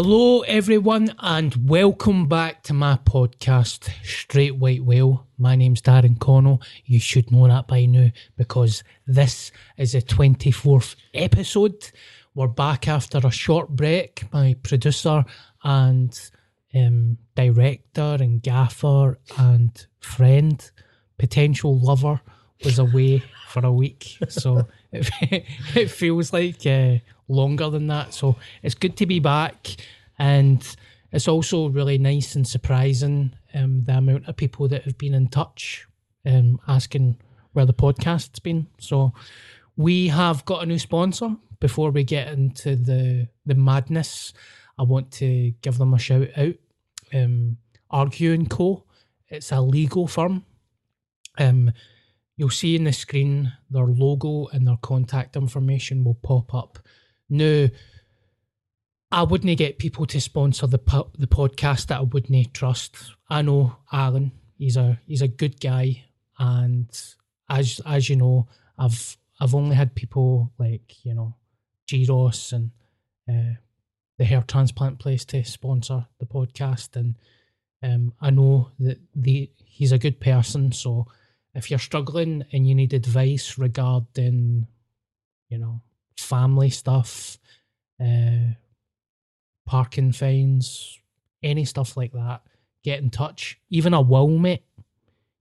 Hello, everyone, and welcome back to my podcast, Straight White Whale. My name's Darren Connell. You should know that by now because this is the 24th episode. We're back after a short break. My producer and um, director and gaffer and friend, potential lover, was away for a week. So it, it feels like uh, longer than that. So it's good to be back. And it's also really nice and surprising um, the amount of people that have been in touch um, asking where the podcast's been. So we have got a new sponsor. Before we get into the the madness, I want to give them a shout out. Um, Argue and Co. It's a legal firm. Um, you'll see in the screen their logo and their contact information will pop up. Now, I wouldn't get people to sponsor the po- the podcast that I wouldn't trust. I know Alan; he's a he's a good guy, and as as you know, I've I've only had people like you know, Giros and uh, the hair transplant place to sponsor the podcast, and um, I know that the he's a good person. So if you're struggling and you need advice regarding, you know, family stuff, uh, parking fines, any stuff like that, get in touch. Even a will, mate.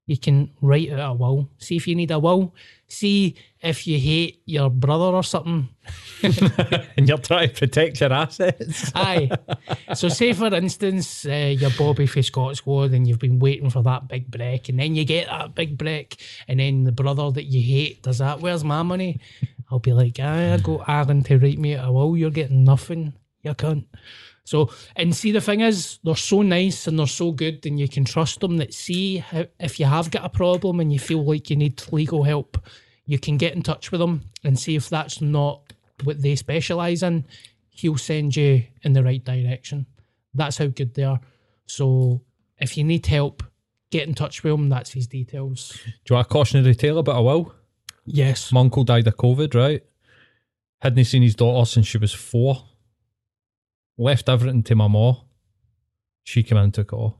You can write out a will. See if you need a will. See if you hate your brother or something. and you're trying to protect your assets. Aye. So, say for instance, uh, you're Bobby for Scot Squad and you've been waiting for that big break, and then you get that big break, and then the brother that you hate does that. Where's my money? I'll be like, I got Aaron to write me a will. You're getting nothing. You cunt. So, and see, the thing is, they're so nice and they're so good, and you can trust them. That see, how, if you have got a problem and you feel like you need legal help, you can get in touch with them and see if that's not what they specialize in. He'll send you in the right direction. That's how good they are. So, if you need help, get in touch with him. That's his details. Do you want a cautionary tale about a will? Yes. My uncle died of COVID, right? Hadn't seen his daughter since she was four. Left everything to my ma. She came in and took it all.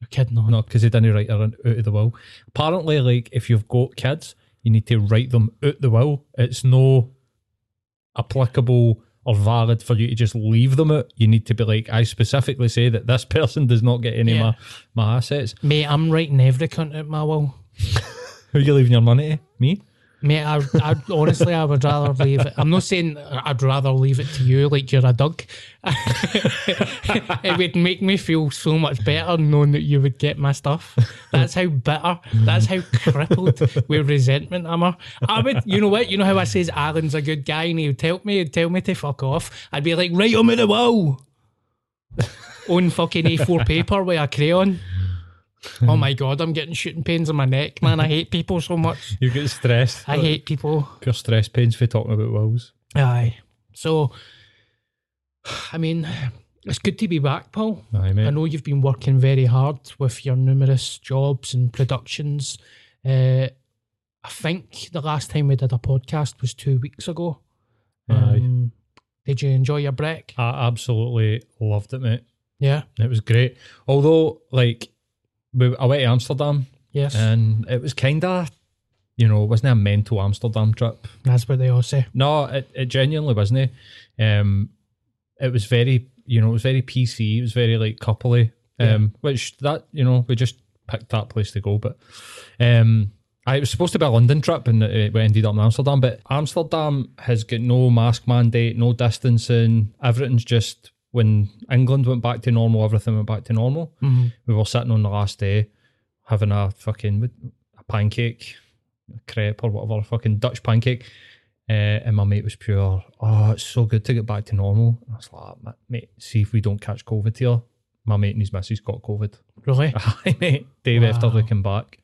You're kidding on. No, because he didn't write her out of the will. Apparently, like if you've got kids, you need to write them out the will. It's no applicable or valid for you to just leave them out. You need to be like, I specifically say that this person does not get any Yeah. of my, my assets. Mate, I'm writing every cunt out my will. Who are you leaving your money to? Me? Mate, I, I honestly, I would rather leave it. I'm not saying I'd rather leave it to you like you're a dog. it would make me feel so much better knowing that you would get my stuff. That's how bitter, that's how crippled with resentment I'm. I would, you know what? You know how I says Alan's a good guy and he would tell me, he'd tell me to fuck off. I'd be like, him in the wall. On fucking A4 paper with a crayon. oh my god, I'm getting shooting pains in my neck, man. I hate people so much. You get stressed. I hate people. Your stress pains for talking about wills. Aye. So, I mean, it's good to be back, Paul. Aye, mate. I know you've been working very hard with your numerous jobs and productions. Uh, I think the last time we did a podcast was two weeks ago. Aye. Um, did you enjoy your break? I absolutely loved it, mate. Yeah. It was great. Although, like, we, I went to Amsterdam Yes. and it was kind of, you know, it wasn't a mental Amsterdam trip. That's what they all say. No, it, it genuinely wasn't. Um, it was very, you know, it was very PC. It was very like coupley. Um, which that you know we just picked that place to go. But um, I, it was supposed to be a London trip, and it, we ended up in Amsterdam. But Amsterdam has got no mask mandate, no distancing. Everything's just when England went back to normal, everything went back to normal. We were sitting on the last day having a fucking a pancake, a crepe or whatever, a fucking Dutch pancake. Uh, and my mate was pure, oh, it's so good to get back to normal. And I was like, mate, see if we don't catch COVID here. My mate and his missus got COVID. Really? Hi, mate. Day after Wow. they came back,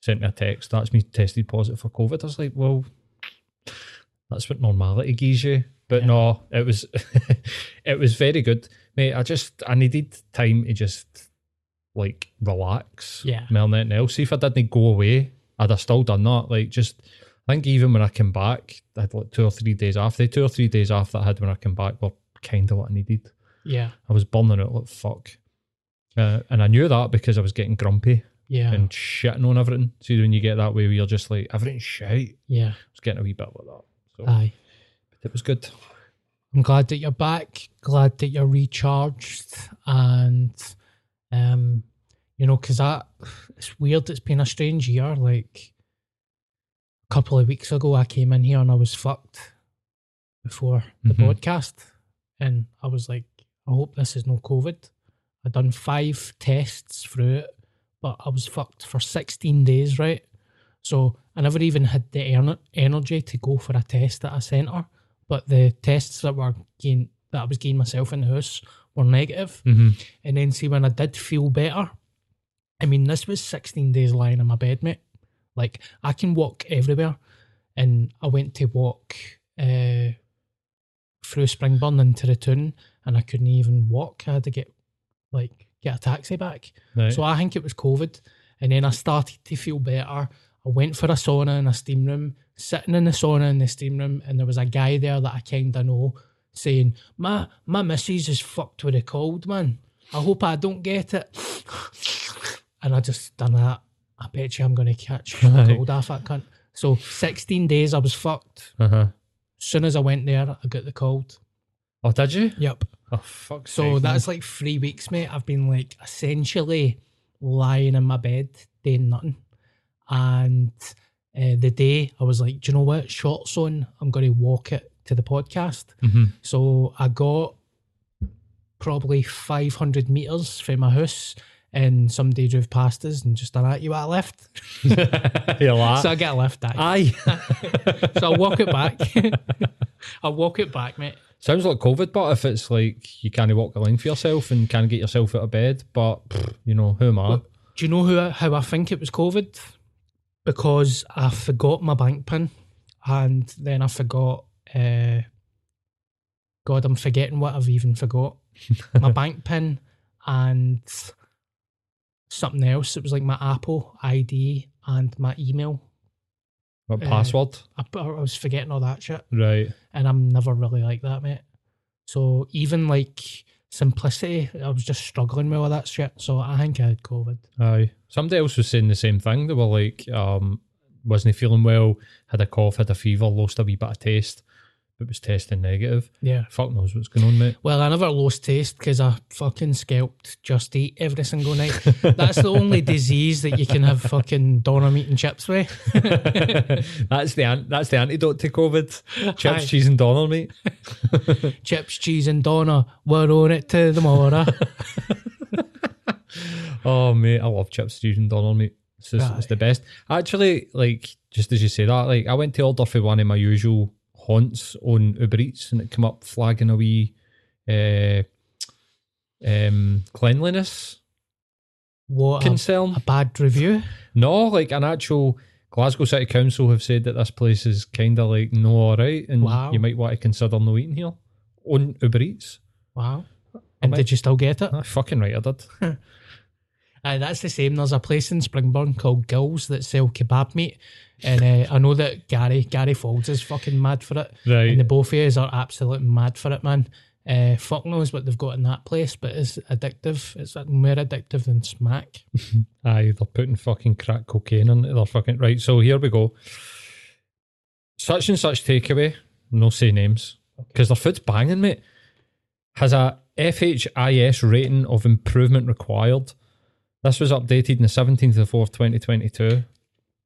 sent me a text. That's me tested positive for COVID. I was like, well, that's what normality gives you. But no, it was, it was very good, mate. I just, I needed time to just like relax. Yeah. More than anything else. See if I didn't go away, I'd have still done that. Like just, I think even when I came back, I had like two or three days after. The two or three days after I had when I came back were kind of what I needed. Yeah. I was burning out like fuck. Uh, and I knew that because I was getting grumpy Yeah. and shitting on everything. See, when you get that way where you're just like, everything's shite. yeah. I was getting a wee bit like that. So Aye. it was good. I'm glad that you're back. Glad that you're recharged, and um, you know, because that it's weird. It's been a strange year. Like a couple of weeks ago, I came in here and I was fucked before the Mhm. podcast, and I was like, I hope this is no COVID. I done five tests through it, but I was fucked for 16 days, right? So I never even had the ener- energy to go for a test at a centre. But the tests that were getting, that I was getting myself in the house were negative. Mm-hmm. And then see when I did feel better, I mean this was 16 days lying in my bed, mate. Like I can walk everywhere, and I went to walk uh, through Springburn into the town, and I couldn't even walk. I had to get like get a taxi back. Right. So I think it was COVID. And then I started to feel better. I went for a sauna in a steam room, sitting in the sauna in the steam room, and there was a guy there that I kind of know saying, My my missus is fucked with a cold, man. I hope I don't get it. And I just done that. I bet you I'm going to catch a Right. cold off that cunt. So 16 days I was fucked. Uh-huh. As soon as I went there, I got the cold. Oh, did you? Yep. Oh, fuck. So that's like three weeks, mate. I've been like essentially lying in my bed doing nothing. And uh, the day I was like, do you know what? Shorts on. I'm going to walk it to the podcast. hmm So I got probably 500 meters from my house and somebody drove past us and just done that. You want a lift? So I get a lift. Aye. aye. so I'll walk it back. I'll walk it back, mate. Sounds like COVID, but if it's like you can't walk the line for yourself and can't get yourself out of bed, but pff, you know, who am I? Do you know who how I think it was COVID? Because I forgot my bank pin, and then I forgot. Uh, God, I'm forgetting what I've even forgot. my bank pin and something else. It was like my Apple ID and my email. What Uh, password? I, I was forgetting all that shit, Right. and I'm never really like that, mate. So even like simplicity, I was just struggling with all that shit. So I think I had COVID. Aye. Somebody else was saying the same thing. They were like, um, wasn't he feeling well, had a cough, had a fever, lost a wee bit of taste, but was testing negative. Yeah. Fuck knows what's going on, mate. Well, I never lost taste because I fucking scalped Just Eat every single night. That's the only disease that you can have fucking doner meat and chips with. that's the an- that's the antidote to COVID. Chips, Aye. cheese, and doner, meat. chips, cheese, and doner. We're on it to the morrow. Oh, mate, I love chips, cheese, and doner, meat. It's, just, it's the best. Actually, like just as you say that, like I went to order for one of my usual haunts on Uber Eats, and it came up flagging a wee uh, um, cleanliness What concern. A, a bad review. No, like an actual Glasgow City Council have said that this place is kind of like no alright, and Wow. you might want to consider no eating here on Uber Eats. Wow. And might- did you still get it? Ah, fucking right, I did. Aye, that's the same. There's a place in Springburn called Gills that sell kebab meat. And uh, I know that Gary Gary Folds is fucking mad for it. Right. And the both of yous are absolutely mad for it, man. Uh, fuck knows what they've got in that place, but it's addictive. It's more addictive than smack. Aye, they're putting fucking crack cocaine into their fucking right. So here we go. Such and such takeaway, no say names, because their food's banging, mate. Has a FHIS rating of improvement required. This was updated on the 17th of 4th, 2022.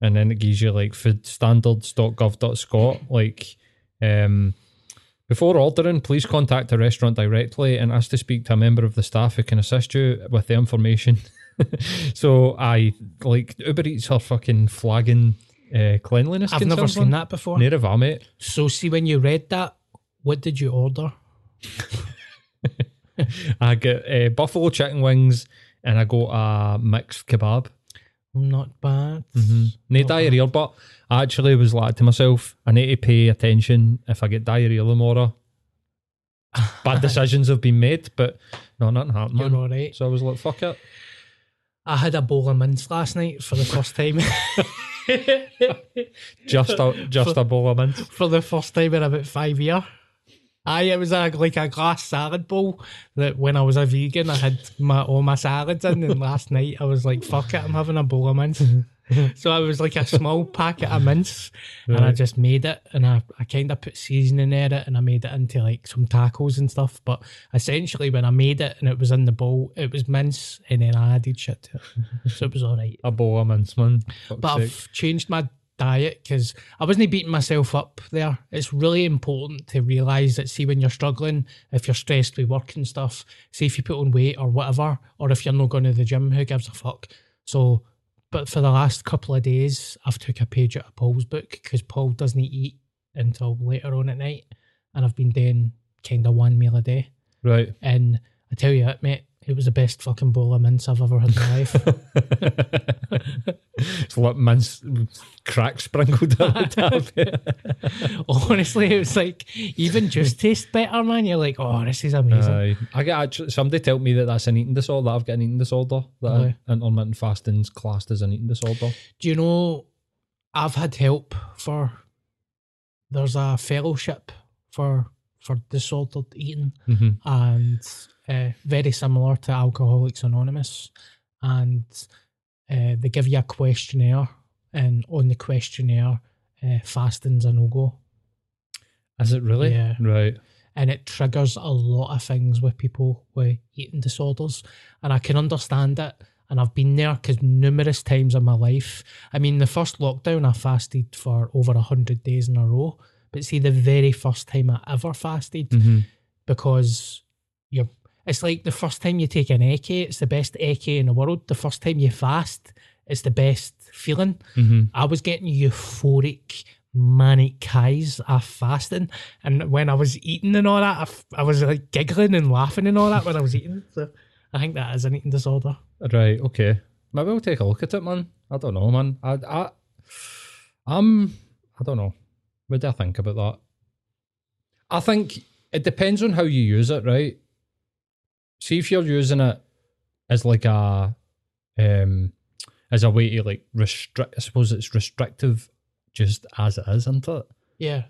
And then it gives you like foodstandards.gov.scot. Like, um, before ordering, please contact the restaurant directly and ask to speak to a member of the staff who can assist you with the information. so I like Uber Eats are fucking flagging uh, cleanliness. I've never seen that before. Neither have I, mate. So, see, when you read that, what did you order? I get uh, buffalo chicken wings and I got a mixed kebab. Not bad. Mm-hmm. No diarrhea, but I actually was like to myself, I need to pay attention if I get diarrhea tomorrow. Bad decisions have been made, but no, nothing happened. You're all right. So I was like, fuck it. I had a bowl of mince last night for the first time. Just a just a bowl of mince. for the first time in about five years. Aye, it was a, like a glass salad bowl that when I was a vegan, I had my all my salads in, and last night I was like, "Fuck it, I'm having a bowl of mince." so I was like a small packet of mince, and I just made it, and I, I kind of put seasoning in it, and I made it into like some tacos and stuff. But essentially, when I made it and it was in the bowl, it was mince, and then I added shit to it, so it was all right. A bowl of mince, man. Fuck's But sake. I've changed my diet because I wasn't beating myself up there. It's really important to realise that, see, when you're struggling, if you're stressed with work and stuff, see if you put on weight or whatever, or if you're not going to the gym, who gives a fuck? So, but for the last couple of days, I've took a page out of Paul's book because Paul doesn't eat until later on at night, and I've been doing kind of one meal a day. Right. And I tell you what, mate, it was the best fucking bowl of mince I've ever had in my life. it's like mince crack sprinkled on the top. Honestly, it was like even just taste better, man. You're like, oh, this is amazing. Aye. I get actually somebody told me that that's an eating disorder. I've got an eating disorder. That Aye. intermittent fasting's classed as an eating disorder. Do you know? I've had help for. There's a fellowship for for disordered eating, Mm-hmm. and uh, very similar to Alcoholics Anonymous, and uh, they give you a questionnaire, and on the questionnaire, uh, fasting's a no go. Is it really? Yeah. Right. and it triggers a lot of things with people with eating disorders and i can understand it and i've been there because numerous times in my life i mean the first lockdown i fasted for over 100 days in a row but see the very first time i ever fasted Mm-hmm. because you're it's like the first time you take an ecke it's the best ecke in the world the first time you fast it's the best feeling Mm-hmm. I was getting euphoric, manic highs of fasting. And when I was eating and all that, I, f- I was like giggling and laughing and all that when I was eating. So I think that is an eating disorder. Right. Okay. Maybe we'll take a look at it, man. I don't know, man. I, I, I'm. I don't know. What do I think about that? I think it depends on how you use it, right? See if you're using it as like a, um, as a way to like restrict. I suppose it's restrictive, just as it is, isn't it? Yeah.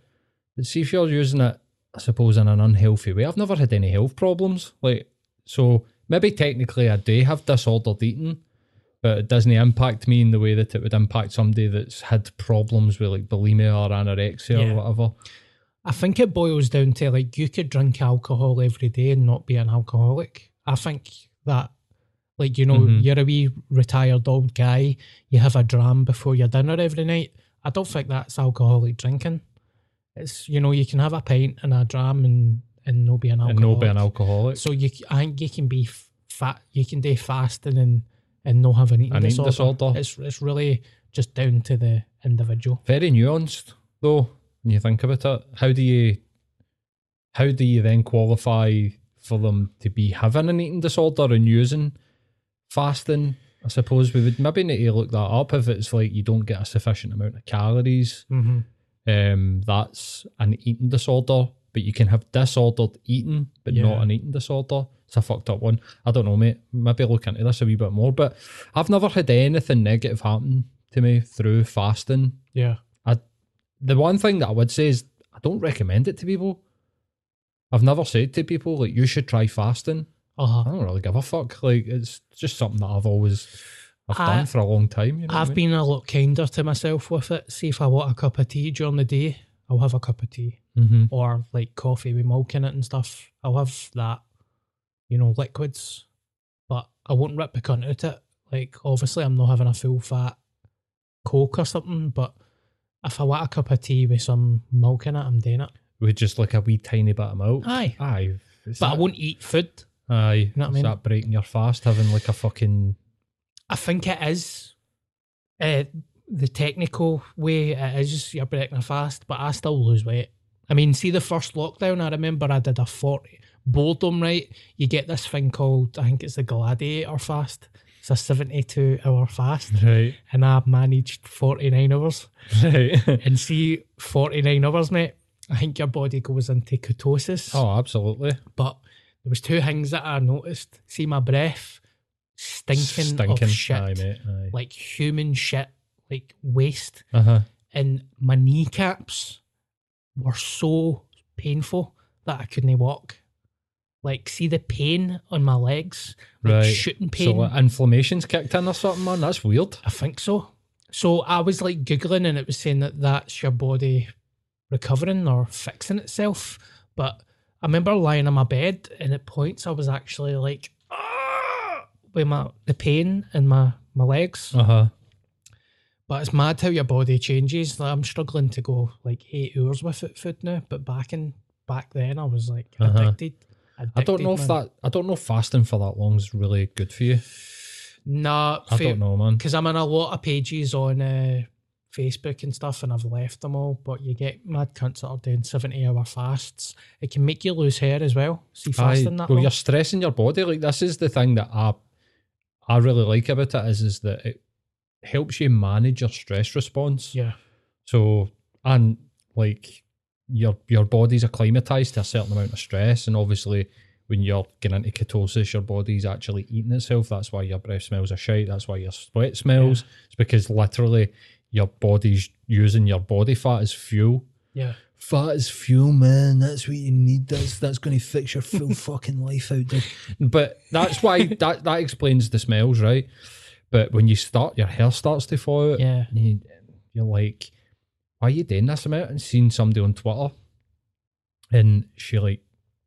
But see if you're using it, I suppose, in an unhealthy way. I've never had any health problems. Like, so maybe technically I do have disordered eating, but it doesn't impact me in the way that it would impact somebody that's had problems with like bulimia or anorexia Yeah. or whatever. I think it boils down to like you could drink alcohol every day and not be an alcoholic. I think that, like, you know, Mhm. you're a wee retired old guy, you have a dram before your dinner every night. I don't think that's alcoholic drinking. It's, you know, you can have a pint and a dram and, and not be an And alcoholic. not be an alcoholic. So you, I think you can be fat. You can do fasting and and not have an eating, An disorder. disorder. It's it's really just down to the individual. Very nuanced though, when you think about it. How do you how do you then qualify for them to be having an eating disorder and using fasting I suppose we would maybe need to look that up if it's like you don't get a sufficient amount of calories. Mm-hmm. Um, that's an eating disorder, but you can have disordered eating, but Yeah. not an eating disorder. It's a fucked up one. I don't know, mate. Maybe look into this a wee bit more. But I've never had anything negative happen to me through fasting. Yeah. The one thing that I would say is I don't recommend it to people. I've never said to people like you should try fasting. Uh I don't really give a fuck. Like it's just something that I've always I've I- done for a long time. You know what I I've mean? been a lot kinder to myself with it. See if I want a cup of tea during the day, I'll have a cup of tea. Mhm. Or like coffee with milk in it and stuff. I'll have that. You know, liquids. But I won't rip the cunt out it. Like obviously I'm not having a full fat Coke or something, but if I want a cup of tea with some milk in it, I'm doing it. with just like a wee tiny bit of milk. Aye. Aye. Is But I won't eat food. Aye. You know what I Is mean? that breaking your fast having like a fucking I think it is. Uh, the technical way it is you're breaking a fast, but I still lose weight. I mean, see the first lockdown, I remember I did a 40 boredom, right? You get this thing called, I think it's the Gladiator fast. It's a 72 hour fast, right? and I've managed 49 hours. Right. And see, 49 hours, mate, I think your body goes into ketosis. oh, absolutely. But there was two things that I noticed. See my breath stinking, of shit Aye, mate. Aye. like human shit, like waste, uh huh. and my kneecaps were so painful that I couldn't walk. Like, see the pain on my legs, like Right. shooting So pain. like, inflammation's kicked in or something, man. That's weird. I think so. So I was like googling, and it was saying that that's your body recovering or fixing itself. But I remember lying on my bed, and at points I was actually like, ah, with my the pain in my my legs. Uh huh. But it's mad how your body changes. Like, I'm struggling to go like eight hours without food now. But back in back then, I was like Uh-huh. addicted. I don't know if that. I don't know if fasting for that long is really good for you. Nah, I don't know, man. because I'm in a lot of pages on uh, Facebook and stuff, and I've left them all. But you get mad cunts that are doing seventy hour fasts. It can make you lose hair as well. See, fasting Aye, that well, long. you're stressing your body. Like this is the thing that I, I really like about it is is that it helps you manage your stress response. yeah, So and like your your body's acclimatized to a certain amount of stress, and obviously when you're getting into ketosis, your body's actually eating itself. That's why your breath smells of shite. That's why your sweat smells. It's because literally your body's using your body fat as fuel. yeah. Fat is fuel, man. That's what you need. That's that's going to fix your full fucking life out, dude. But that's why that that explains the smells, right? But when you start, your hair starts to fall out. Yeah. you, you're like, why are you doing this? I'm out and seeing somebody on Twitter, and she like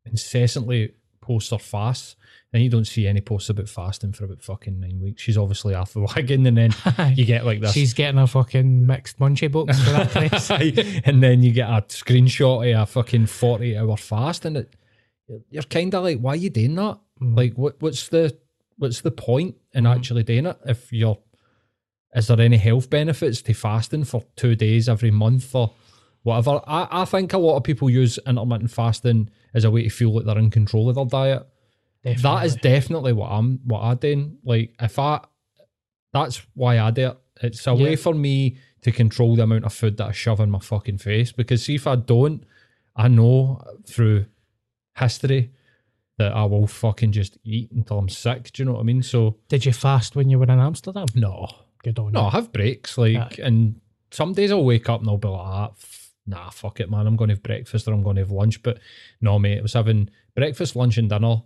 incessantly posts her fasts, and you don't see any posts about fasting for about fucking nine weeks. She's obviously off the wagon, and then you get like this. She's getting a fucking mixed munchie box for that place. and then you get a screenshot of a fucking 40 hour fast and it you're kind of like why are you doing that Mm. like what what's the what's the point in Mm-hmm. actually doing it if you're is there any health benefits to fasting for two days every month or whatever I, I think a lot of people use intermittent fasting as a way to feel like they're in control of their diet that is Definitely. definitely what I'm what I doing. Like if I that's why I do it. It's a way for me to control the amount of food that I shove in my fucking face. Because see if I don't, I know through history that I will fucking just eat until I'm sick. Do you know what I mean? So Did you fast when you were in Amsterdam? no. Good on No, I you. have breaks, like and some days I'll wake up and I'll be like, ah, f- nah, fuck it, man. I'm going to have breakfast or I'm going to have lunch. But no, mate, I was having breakfast, lunch, and dinner,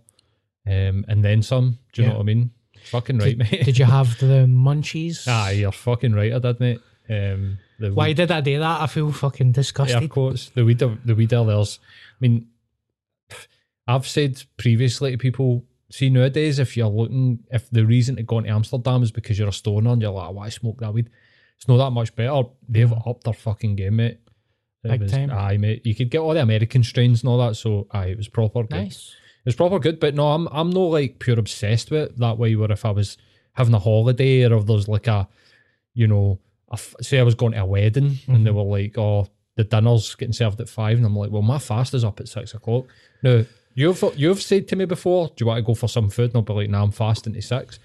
um, and then some. Do you Yeah. know what I mean? Fucking right, mate. Did you have the munchies? Ah, you're fucking right. I did, mate. Um, the Why weed, did I do that? I feel fucking air disgusted. quotes, the weed, the weed there's. I mean, I've said previously to people, see nowadays, if you're looking, if the reason to go into Amsterdam is because you're a stoner and you're like, oh, why smoke that weed? It's not that much better. They've upped their fucking game, mate. It Big was- time. Aye, mate. You could get all the American strains and all that. So, aye, it was proper good. Nice. It was proper good, but no, I'm I'm not like pure obsessed with it that way. Where if I was having a holiday or if there's like a, you know, a f say I was going to a wedding and they mm-hmm. were like, oh, the dinner's getting served at five, and I'm like, well, my fast is up at six o'clock. Now you've you've said to me before, do you want to go for some food? And I'll be like, nah, I'm fasting to six.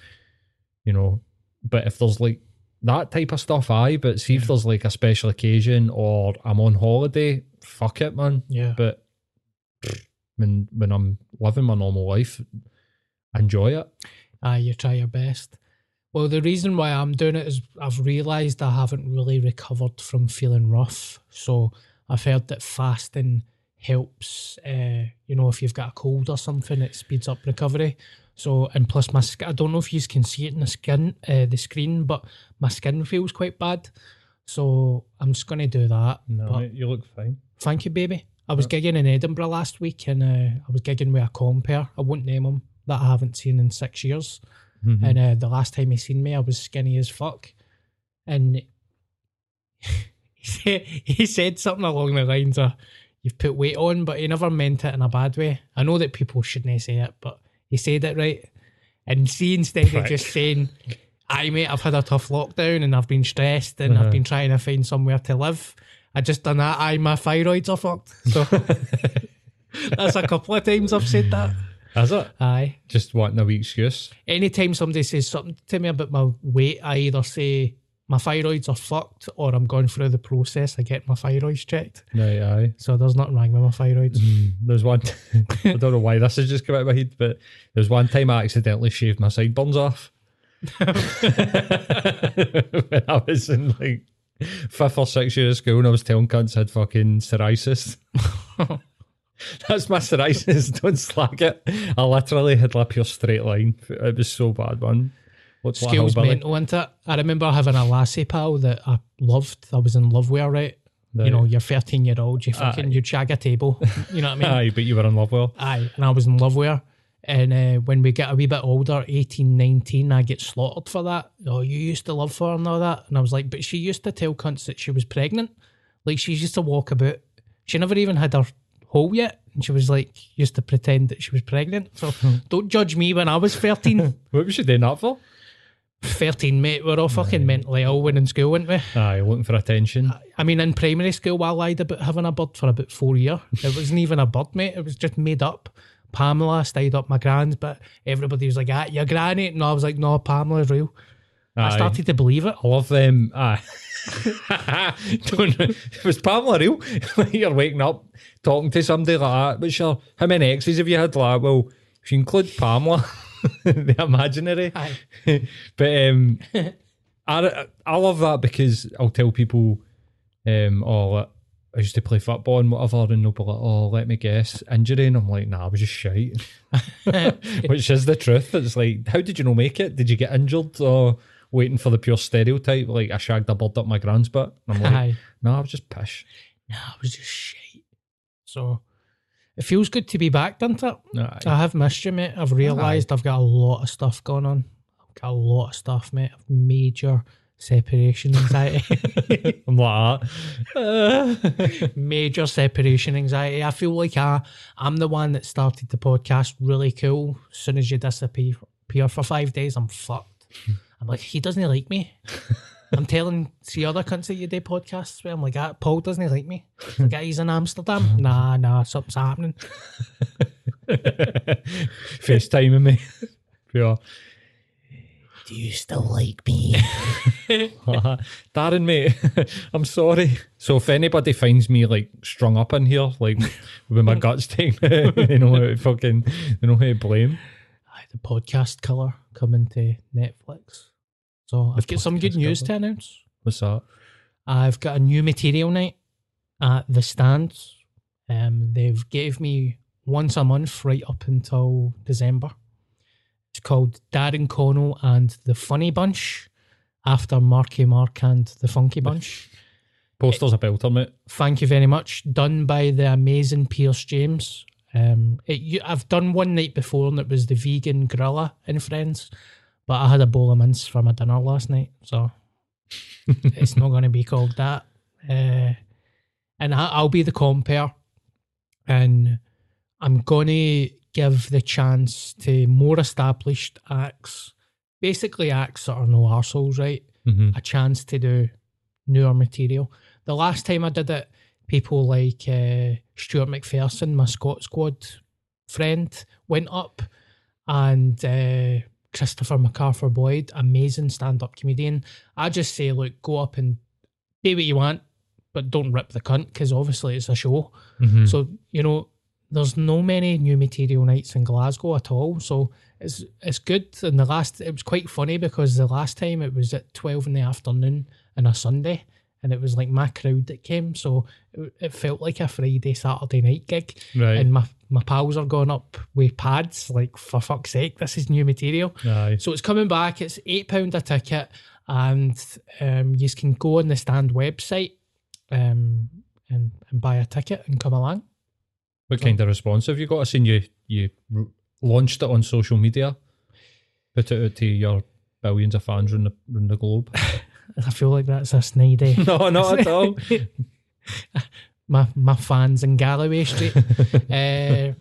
You know, but if there's like that type of stuff, aye. But see if there's like a special occasion or I'm on holiday, fuck it, man. Yeah. But when when I'm living my normal life, enjoy it. Aye, you try your best. Well, the reason why I'm doing it is I've realised I haven't really recovered from feeling rough. So I've heard that fasting helps. Uh, you know, if you've got a cold or something, it speeds up recovery. So and plus my skin, I don't know if you can see it in the skin, uh, the screen, but my skin feels quite bad. So I'm just gonna do that. No, But- mate, you look fine. Thank you, baby. I was gigging in Edinburgh last week and uh, I was gigging with a compare. I won't name him that I haven't seen in six years. Mhm. And uh, the last time he seen me, I was skinny as fuck. And he said, he said something along the lines of, You've put weight on, but he never meant it in a bad way. I know that people shouldn't say it, but he said it right. And see, instead of just saying, Aye, mate, I've had a tough lockdown and I've been stressed and Uh-huh. I've been trying to find somewhere to live. I just done that. Aye, my thyroids are fucked. So that's a couple of times I've said that. Is it Aye. just wanting a wee excuse? Anytime somebody says something to me about my weight, I either say my thyroids are fucked or I'm going through the process of getting my thyroids checked. Right, aye. So there's nothing wrong with my thyroids. Mm, there's one. I don't know why this has just come out of my head, but there's one time I accidentally shaved my sideburns off. when I was in like fifth or sixth year of school, and I was telling cunts I had fucking psoriasis. That's my psoriasis. Don't slack it. I literally had like pure straight line. It was so bad, man. A Scales mental into it. I remember having a lassie pal that I loved. I was in love with her, right? You know, you're 13 year old, you fucking, you shag a table. You know what I mean? Aye, but you were in love with her. Aye, and I was in love with her. And uh, when we get a wee bit older, 18, 19, I get slaughtered for that. Oh, you used to love her and all that. And I was like, but she used to tell cunts that she was pregnant. Like, she used to walk about. She never even had her hole yet. And she was like, used to pretend that she was pregnant. So don't judge me when I was 13. What was she doing that for? 13, mate. We're all fucking mentally ill when in school, weren't we? Aye, looking for attention. I mean, in primary school, I lied about having a bird for about four years. It wasn't even a bird, mate. It was just made up. Pamela stayed up my grand, but everybody was like, ah, your granny. And I was like, no, Pamela's real. I Aye. started to believe it. I love them. Aye. Don't, was Pamela real? You're waking up talking to somebody like that. But sure, how many exes have you had? Like, well, if you include Pamela, the imaginary. But um, I, I love that because I'll tell people, um, oh, I used to play football and whatever, and they'll be like, oh, let me guess, injury. And I'm like, nah, I was just shite. Which is the truth. It's like, how did you not make it? Did you get injured or waiting for the pure stereotype? Like, I shagged a bird up my grand's butt. And I'm like, Aye. no, I was just pish. Nah, I was just shite. So it feels good to be back, doesn't it? Aye. I have missed you, mate. I've realised I've got a lot of stuff going on. I've got a lot of stuff, mate. I've major separation anxiety. I'm like that. Ah. major separation anxiety. I feel like I, I'm the one that started the podcast really cool. As soon as you disappear for five days, I'm fucked. I'm like, he doesn't like me. I'm telling see other cunts that you do podcasts with. I'm like, ah, Paul doesn't he like me. The guy's in Amsterdam. Nah, nah, something's happening. FaceTiming me. Pure. Do you still like me? Darren, mate, I'm sorry. So if anybody finds me like strung up in here, like with my guts taken, you know, who to fucking, you know who to blame. Aye, the podcast killer coming to Netflix. So I've got some good news killer. to announce. What's that? I've got a new material night at the stand. Um, they've gave me once a month right up until December. It's called Darren Connell and the Funny Bunch, after Marky Mark and the Funky Bunch. Poster's a belter, mate. Thank you very much. Done by the amazing Pierce James. Um, it, you, I've done one night before, and it was the vegan gorilla and friends. But I had a bowl of mince for my dinner last night, so it's not going to be called that. Uh, and I, I'll be the compare, and I'm going to give the chance to more established acts, basically acts that are no arseholes, right? Mhm. A chance to do newer material. The last time I did it, people like uh, Stuart McPherson, my Scot Squad friend, went up and uh, Christopher MacArthur Boyd, amazing stand up comedian. I just say, look, go up and do what you want, but don't rip the cunt because obviously it's a show. Mm-hmm. So, you know, there's no many new material nights in Glasgow at all. So it's it's good. And the last, it was quite funny because the last time it was at 12 in the afternoon on a Sunday. And it was like my crowd that came, so it, it felt like a Friday, Saturday night gig. Right. And my, my pals are going up with pads, like for fuck's sake, this is new material. Aye. So it's coming back. It's eight pound a ticket, and um, you can go on the stand website um, and and buy a ticket and come along. What kind of response have you got? I seen you you r- launched it on social media, put it out to your billions of fans around the, around the globe. I feel like that's a snidey. no, not at all. my my fans in Galloway Street. uh,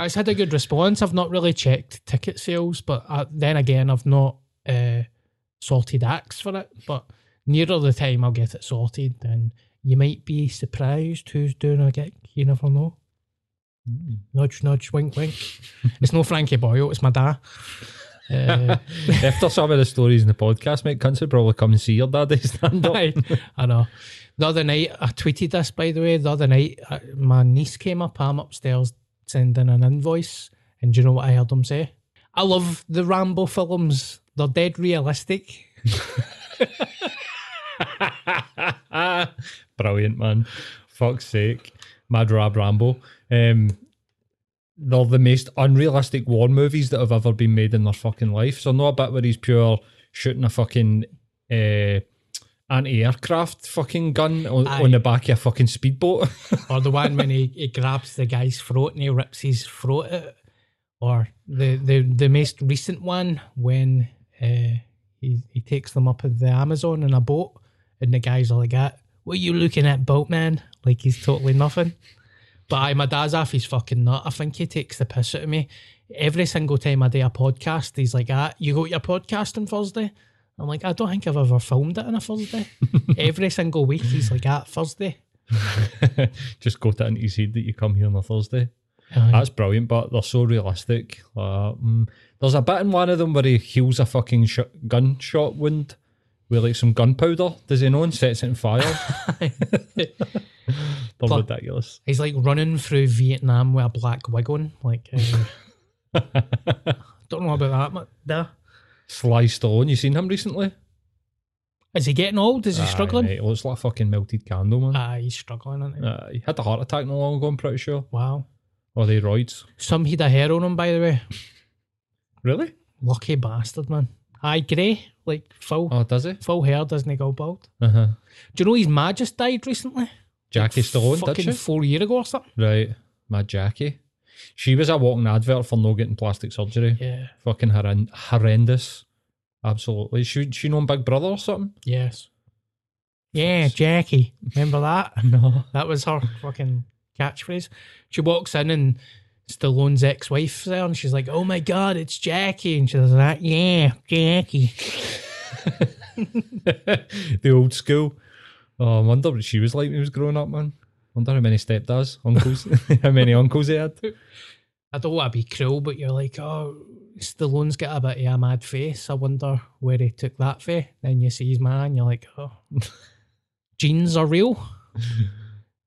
it's had a good response. I've not really checked ticket sales, but uh, then again, I've not uh, sorted acts for it. But nearer the time I'll get it sorted, then you might be surprised who's doing a gig. You never know. Nudge, nudge, wink, wink. it's no Frankie Boyle, it's my dad. Uh, After some of the stories in the podcast, mate, cunts would probably come and see your daddy stand up. I, I know. The other night, I tweeted this by the way. The other night, uh, my niece came up. I'm upstairs sending an invoice, and do you know what I heard them say? I love the Rambo films. They're dead realistic. Brilliant, man. Fuck's sake. Mad Rab Rambo. Um, they're the most unrealistic war movies that have ever been made in their fucking life. So, not a bit where he's pure shooting a fucking uh, anti aircraft fucking gun on, on the back of a fucking speedboat. or the one when he, he grabs the guy's throat and he rips his throat out. Or the, the, the most recent one when uh, he, he takes them up at the Amazon in a boat and the guys are like that. What are you looking at, boatman? Like he's totally nothing. But I, my dad's off his fucking nut. I think he takes the piss out of me. Every single time I do a podcast, he's like, ah, you got your podcast on Thursday? I'm like, I don't think I've ever filmed it on a Thursday. Every single week, he's like, ah, Thursday. Just got it into his head that you come here on a Thursday. Aye. That's brilliant, but they're so realistic. Uh, mm, there's a bit in one of them where he heals a fucking sh- gunshot wound with like some gunpowder. Does he know and sets it on fire? They're But- ridiculous. He's like running through Vietnam with a black wig on. Like, uh, don't know about that, but there. Sly Stallone, you seen him recently? Is he getting old? Is he Aye, struggling? mate, It looks like a fucking melted candle, man. Ah, he's struggling, isn't he? Uh, he had a heart attack not long ago, I'm pretty sure. Wow. Or they roids. Some he'd a hair on him, by the way. Really? Lucky bastard, man. Aye, grey, like full, Oh, does he? full hair, doesn't he go bald? Uh huh. Do you know his ma just died recently? Jackie Stallone, did Fucking she? four year ago or something. Right. Mad Jackie. She was a walking advert for no getting plastic surgery. Yeah. Fucking horren- horrendous. Absolutely. She she known Big Brother or something? Yes. Yeah, Jackie. Remember that? No. That was her fucking catchphrase. She walks in and Stallone's ex-wife's there, and she's like, "Oh my god, it's Jackie!" And she's like. Yeah, Jackie. the old school. Oh, I wonder what she was like when he was growing up, man. Wonder how many stepdads, uncles, how many uncles he had. I don't want to be cruel, but you're like, oh, Stallone's got a bit of a mad face. I wonder where he took that for. Then you see his man, you're like, oh, genes are real.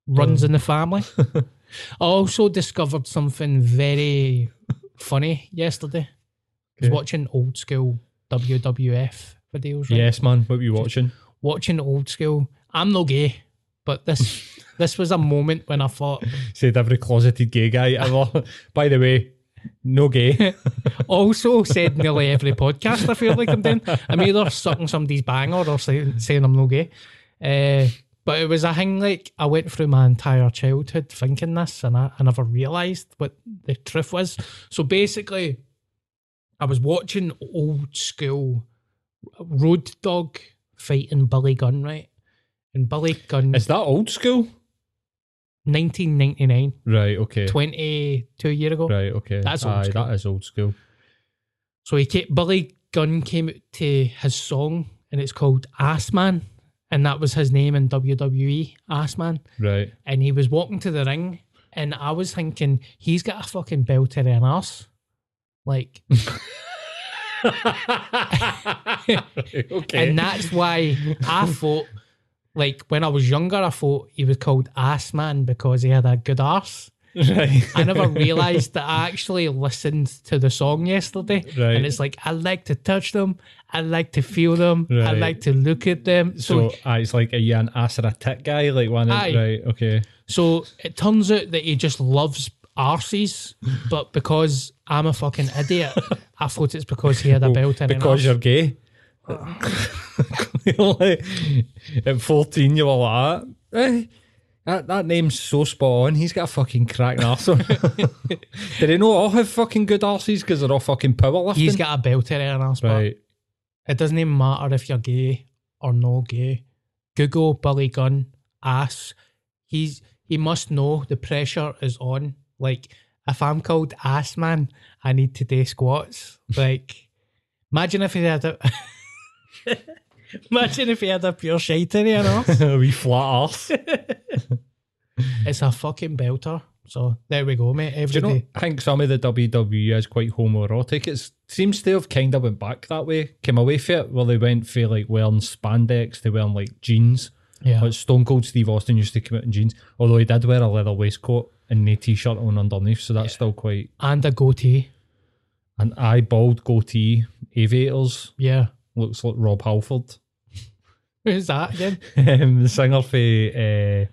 Runs in the family. I also discovered something very funny yesterday. I was Okay. watching old school WWF videos. Right? Yes, man. What were you watching? Watching old school. I'm no gay, but this this was a moment when I thought, Said every closeted gay guy ever. By the way, no gay. also said nearly every podcast I feel like I'm doing. I'm either sucking somebody's banger or say, saying I'm no gay. Uh, but it was a thing like I went through my entire childhood thinking this and I, I never realised what the truth was. So basically, I was watching old school Road Dog fighting Billy Gunn, right? And Billy Gunn, Is that old school? 1999, Right, okay. 22 year ago. Right, okay. That's old Aye, school. that is old school. So he came, Billy Gunn came out to his song, and it's called Ass Man, and that was his name in WWE, Ass Man. Right. And he was walking to the ring, and I was thinking he's got a fucking belter in an ass, like. okay. And that's why I thought, like, when I was younger, I thought he was called Ass Man because he had a good arse. right. I never realised that I actually listened to the song yesterday. Right. And it's like, I like to touch them. I like to feel them. I like to look at them. So, So uh, it's like, are you an ass or a tit guy? Like one, Aye. right? Okay. so it turns out that he just loves arses. But because I'm a fucking idiot, I thought it's because he had a belt in because you're gay. At fourteen, you were like, eh, that that name's so spot on. He's got a fucking cracking arse. on. Did they not all have fucking good arses because they're all fucking powerlifting? He's got a belt in an arse. But right. it doesn't even matter if you're gay or no gay. Google Billy Gunn ass. He's he must know the pressure is on. Like if I'm called ass man, I need to do squats. Like imagine if he had a imagine if he had a pure shite in it, you know? a wee flat arse. It's a fucking belter. So there we go, mate. Do Every you know? I think some of the WWE is quite homoerotic. It seems to have kind of went back that way. Came away from it where they went for like wearing spandex, they wearing like jeans. Yeah. Like Stone Cold Steve Austin used to come out in jeans, although he did wear a leather waistcoat and no t-shirt on underneath, so that's still quite And a goatee. an eyeballed goatee. Aviators Yeah. Looks like Rob Halford, Who's that again? um, the singer for uh,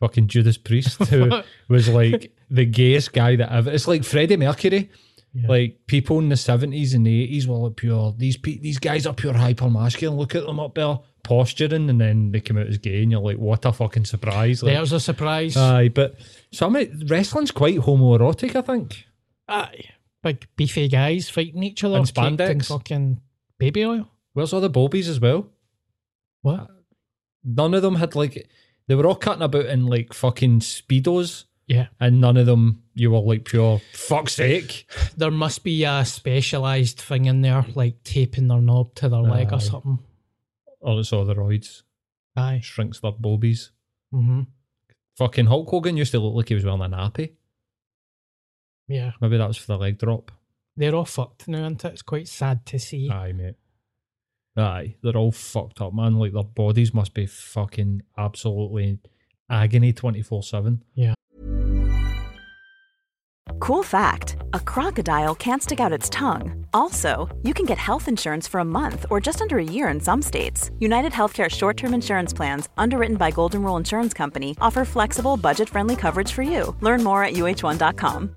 fucking Judas Priest, who was like the gayest guy that ever. It's like Freddie Mercury. Yeah. Like people in the seventies and the eighties were like pure. These pe- these guys are pure hyper masculine. Look at them up there posturing, and then they come out as gay, and you're like, what a fucking surprise! Like, There's a surprise. Aye, but some wrestling's quite homoerotic, I think. Aye. Big beefy guys fighting each other. And spandex. fucking baby oil. Where's all the Bobies as well? What? None of them had like they were all cutting about in like fucking speedos, Yeah. and none of them you were like pure fuck's sake. There must be a specialised thing in there, like taping their knob to their leg Aye. or something. Or it's all the roids, Aye. shrinks their Bobies. Mm-hmm. Fucking Hulk Hogan used to look like he was wearing a nappy. Yeah. Maybe that was for the leg drop. They're all fucked now, isn't it? It's quite sad to see. Aye, mate. Aye, they're all fucked up, man. Like their bodies must be fucking absolutely agony twenty four seven. Yeah. Cool fact a crocodile can't stick out its tongue. Also, you can get health insurance for a month or just under a year in some states. United Healthcare short term insurance plans, underwritten by Golden Rule Insurance Company, offer flexible, budget friendly coverage for you. Learn more at uh1.com.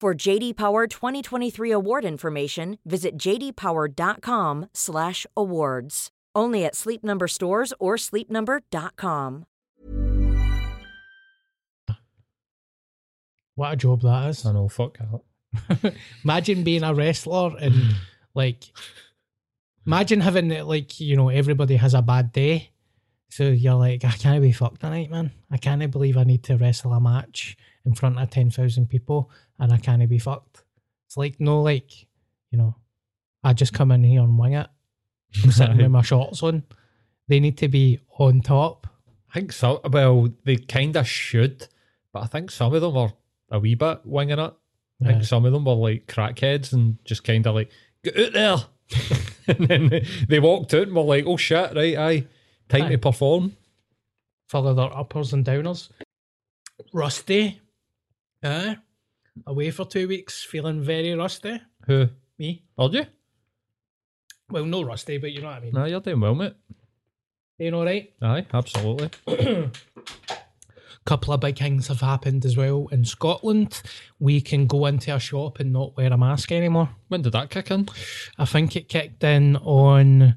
For JD Power 2023 award information, visit jdpower.com/awards. Only at Sleep Number stores or sleepnumber.com. What a job that is. I know, fuck that. Imagine being a wrestler and like, imagine having like you know everybody has a bad day, so you're like, I can't be fucked tonight, man. I can't believe I need to wrestle a match in front of ten thousand people, and I can't be fucked. It's like no, like you know, I just come in here and wing it, I'm sitting with my shorts on. They need to be on top. I think so. Well, they kind of should, but I think some of them are a wee bit winging it. I think Aye. some of them were like crackheads and just kind of like, get out there. and then they, they walked out and were like, oh shit, right, aye, time Aye. to perform. Follow their uppers and downers. Rusty, uh, away for two weeks, feeling very rusty. Who? Me, Are you? well, no rusty, but you know what I mean. No, you're doing well, mate. You know, right? Aye, absolutely. couple of big things have happened as well in Scotland. We can go into a shop and not wear a mask anymore. When did that kick in? I think it kicked in on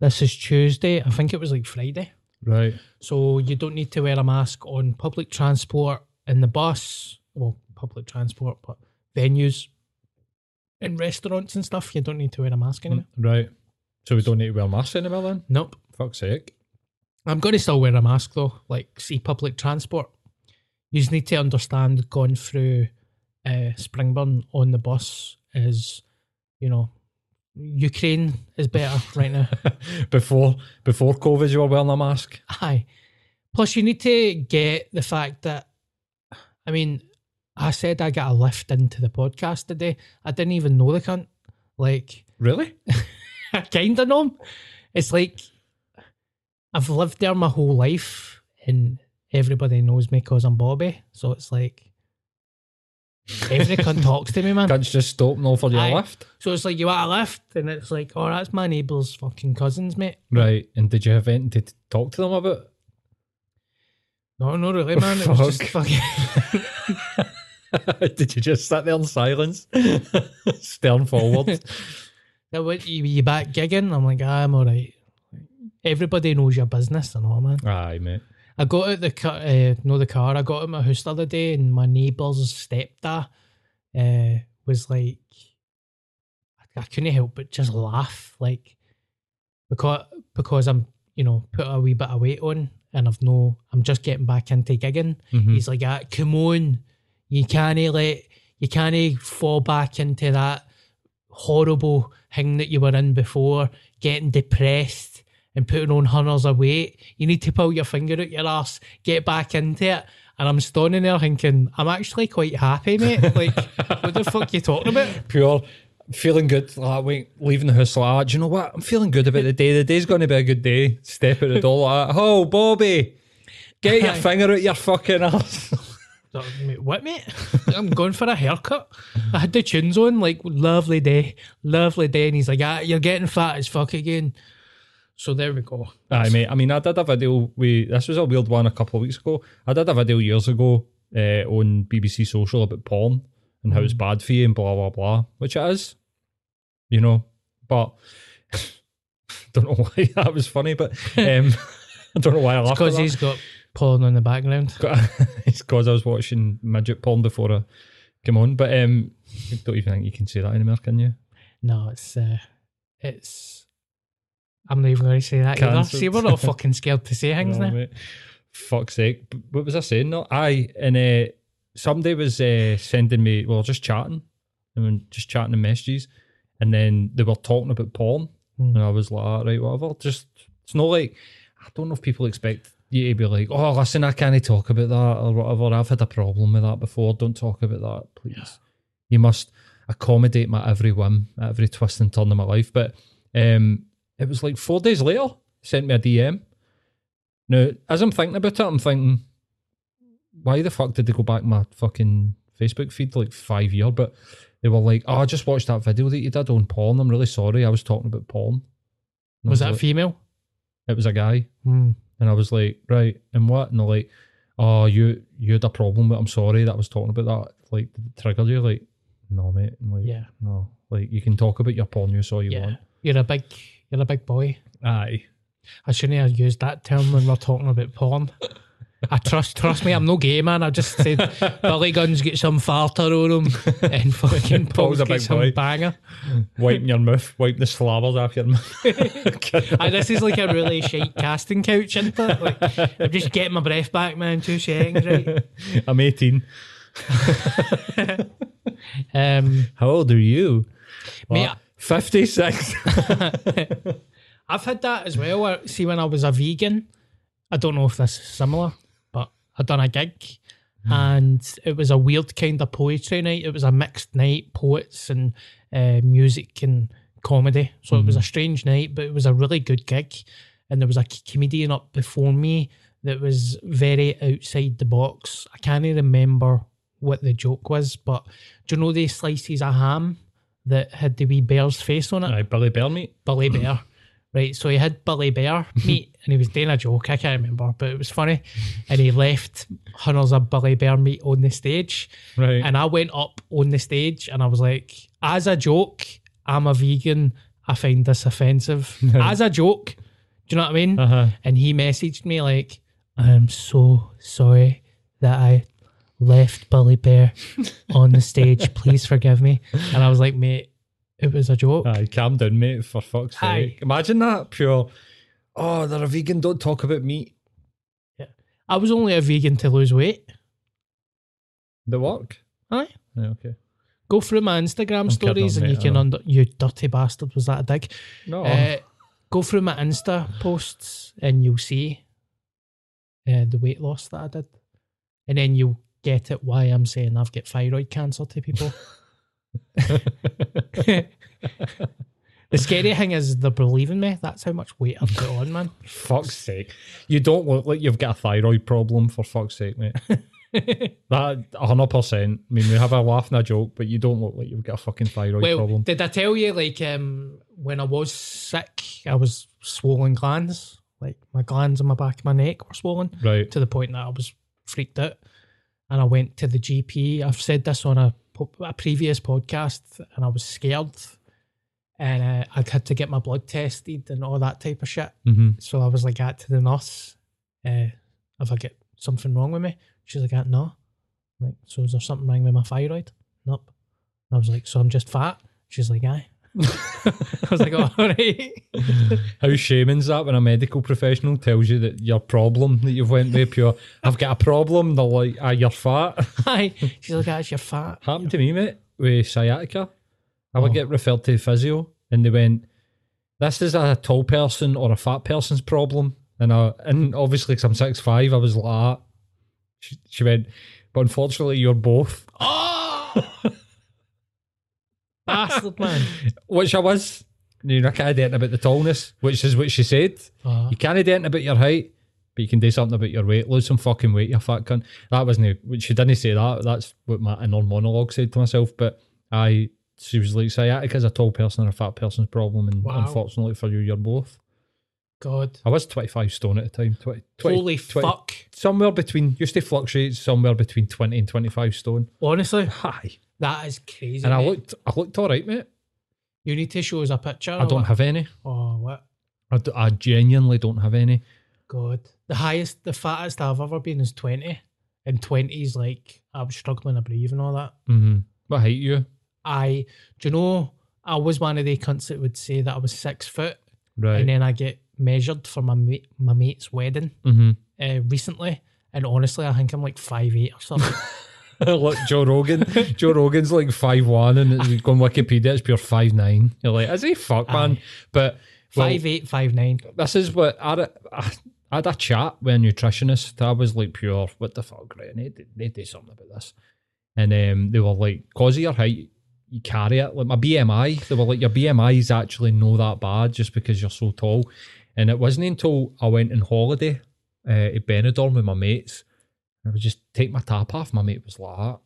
this is Tuesday. I think it was like Friday. Right. So you don't need to wear a mask on public transport, in the bus, well, public transport, but venues, and restaurants and stuff, you don't need to wear a mask anymore. Right. So we don't need to wear masks anymore then? Nope. Fuck's sake. I'm going to still wear a mask though, like see public transport. You just need to understand going through uh, Springburn on the bus is, you know, Ukraine is better right now. before before COVID, you were wearing a mask. Aye. Plus, you need to get the fact that, I mean, I said I got a lift into the podcast today. I didn't even know the cunt. Like, Really? I kind of know him. It's like I've lived there my whole life, and everybody knows me because I'm Bobby. So it's like every cunt talks to me, man. Can't you just stop and offer you Aye. lift? So it's like you want a lift, and it's like, oh, that's my neighbour's fucking cousins, mate. Right. And did you have anything to t- talk to them about? No, no, really, man. It was just fucking. did you just sit there in silence? Stern forward. Now, what, you, you back gigging? I'm like, ah, I'm all right. Everybody knows your business and all, man. Aye, mate. I got out the car, uh, no, the car. I got out my house the other day, and my neighbour's stepdad uh, was like, I, I couldn't help but just laugh, like because because I'm, you know, put a wee bit of weight on, and I've no, I'm just getting back into gigging. Mhm. He's like, ah, come on, you can't let, you can't fall back into that horrible thing that you were in before, getting depressed and putting on hundreds of weight. You need to pull your finger out your ass, get back into it. And I'm standing there thinking, I'm actually quite happy, mate. Like, what the fuck you talking about? Pure. Feeling good. Like, wait, leaving the house like, "Ah, do you know what? I'm feeling good about the day. The day's going to be a good day. Step out the door like, oh, Bobby, get your finger out your fucking ass. Mate, What, mate? I'm going for a haircut. I had the tunes on, like, lovely day, lovely day. And he's like, ah, you're getting fat as fuck again. So there we go. Aye, mate. I mean, I did a video. We this was a weird one a couple of weeks ago. I did a video years ago uh, on BBC Social about porn and how it's bad for you and blah blah blah, which it is, you know. But don't know why that was funny, but um, I don't know why I laughed. Because he's got porn on the background. it's because I was watching midget porn before I came on. But um, I don't even think you can say that anymore, can you? No, it's, uh, it's, I'm not even going to say that either. Cancelled. See, we're not fucking scared to say things No, now. mate. Fuck's sake. What was I saying? No, aye. And uh, somebody was uh, sending me, well, just chatting. I mean, just chatting in messages. And then they were talking about porn. Hmm. And I was like, "Ah, right, whatever. Just, it's not like, I don't know if people expect you to be like, oh, listen, I can't talk about that or whatever. I've had a problem with that before. Don't talk about that, please. You must accommodate my every whim, every twist and turn of my life. But um, it was like four days later, sent me a DM. Now, as I'm thinking about it, I'm thinking, why the fuck did they go back my fucking Facebook feed like five years? But they were like, oh, I just watched that video that you did on porn. I'm really sorry. I was talking about porn. And I Was that like, female? It was a guy. Hmm. And I was like, right, and what? And they're like, oh, you you had a problem with I'm sorry that I was talking about that. Like, did it trigger you? Like, no, mate. I'm like, Yeah. No. Like, you can talk about your porn use all you Yeah. want. You're a big, you're a big boy. Aye. I shouldn't have used that term when we're talking about porn. I trust, trust me, I'm no gay man. I just said Billy Gunn's get some farter on him and fucking Paul's Paul's a big some boy. banger. Wiping your mouth, wiping the slabbers off your mouth. This is like a really shite casting couch, isn't it? Like, I'm just getting my breath back, man. Two seconds, right? I'm 18. Um, How old are you? Mate, What? 56. I've had that as well. See, when I was a vegan, I don't know if this is similar, but I done a gig and it was a weird kind of poetry night. It was a mixed night, poets and uh, music and comedy. So it was a strange night, but it was a really good gig. And there was a comedian up before me that was very outside the box. I can't even remember what the joke was, but do you know these slices of ham that had the wee bear's face on it? Aye, Billy Bear meat. Billy Bear. Right, so he had Billy Bear meat and he was doing a joke, I can't remember, but it was funny. And he left hundreds of Billy Bear meat on the stage. Right. And I went up on the stage and I was like, as a joke, I'm a vegan. I find this offensive. as a joke. Do you know what I mean? Uh-huh. And he messaged me like, I'm so sorry that I left Billy Bear on the stage. Please forgive me. And I was like, mate, It was a joke. Aye, calm down, mate, for fuck's Aye. sake. Imagine that, pure, oh, they're a vegan, don't talk about meat. I was only a vegan to lose weight. The work? Aye. Yeah, okay. Go through my Instagram stories kidding, and you mate, can know. under you dirty bastard. Was that a dig? No. Uh, go through my Insta posts and you'll see uh, the weight loss that I did, and then you'll get it why I'm saying I've got thyroid cancer to people. the scary thing is they're believing me. That's how much weight I've put on, man. fuck's sake. You don't look like you've got a thyroid problem, for fuck's sake, mate. that 100%. I mean, we have a laugh and a joke, but you don't look like you've got a fucking thyroid well, problem. did I tell you like um when I was sick, I was swollen glands. Like my glands on my back of my neck were swollen. Right. to the point that I was freaked out. And I went to the GP. I've said this on a, a previous podcast, and I was scared. And uh, I had to get my blood tested and all that type of shit. Mm-hmm. So I was like, at to the nurse, uh, if I get something wrong with me, she's like, "Ah, no. I'm like, so is there something wrong with my thyroid? Nope. And I was like, so I'm just fat. She's like, aye. I was like, all right. How shaming's that when a medical professional tells you that your problem that you've went with pure, I've got a problem, they're like, ah, you're fat. aye. She's like, ah, you're fat. Happened to me, mate, with sciatica. I would Oh. get referred to physio, and they went, "This is a tall person or a fat person's problem." And I, and obviously, because I'm six five, I was like, ah. she, she went, "But unfortunately, you're both," Oh! Bastard, man. which I was. You know, I can't do anything about the tallness, which is what she said. Oh. You can't do anything about your height, but you can do something about your weight. Lose some fucking weight, you fat cunt. That wasn't. Which she didn't say that. That's what my inner monologue said to myself. But I, she was like, sciatica's a tall person or a fat person's problem, and Wow. unfortunately for you, you're both. God. I was 25 stone at the time. 20, 20 Holy 20 fuck. Somewhere between, used to fluctuate somewhere between 20 and 25 stone. Honestly, Hi. That is crazy. And I mate. looked, I looked all right, mate. You need to show us a picture. I don't have any. Oh, what? I, d- I genuinely don't have any. God. The highest, the fattest I've ever been is 20. And 20's like, I was struggling to breathe and all that. Mm-hmm. What height you? I, do you know, I was one of the cunts that would say that I was six foot. Right. And then I get measured for my mate, my mate's wedding mm-hmm. uh, recently. And honestly, I think I'm like five eight or something. Look, Joe Rogan. Joe Rogan's like five one, and it's going Wikipedia. It's pure five nine. You're like, is he fuck man? Aye. But well, Five eight, five nine. This is what I had, a, I had a chat with a nutritionist. I was like, pure, what the fuck, right? I need, do something about this. And um, they were like, cause of your height, you carry it. Like my BMI, they were like, your BMI is actually no that bad just because you're so tall. And it wasn't until I went on holiday uh, to Benidorm with my mates. I would just take my top off. My mate was like, "Ah,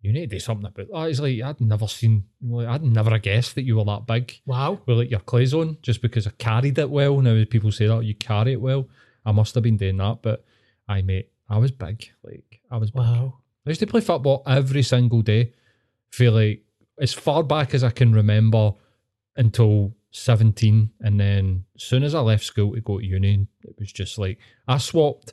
you need to do something about that. He's like, I'd never seen, like, I'd never guessed that you were that big Wow. with like your clay zone just because I carried it well. Now people say that you carry it well. I must have been doing that, but I mate, I was big. Like I was big. Wow. I used to play football every single day. Feel like as far back as I can remember until 17. And then as soon as I left school to go to uni, it was just like I swapped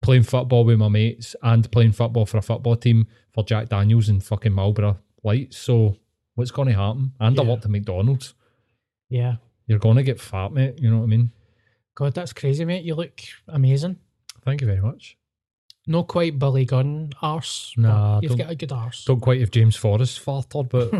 playing football with my mates and playing football for a football team for Jack Daniels and fucking Marlboro Lights. So what's going to happen? And I Yeah. worked at McDonald's. Yeah. You're going to get fat, mate. You know what I mean? God, that's crazy, mate. You look amazing. Thank you very much. Not quite Billy Gunn arse. Nah, you've got a good arse. Don't quite have James Forrest farted, but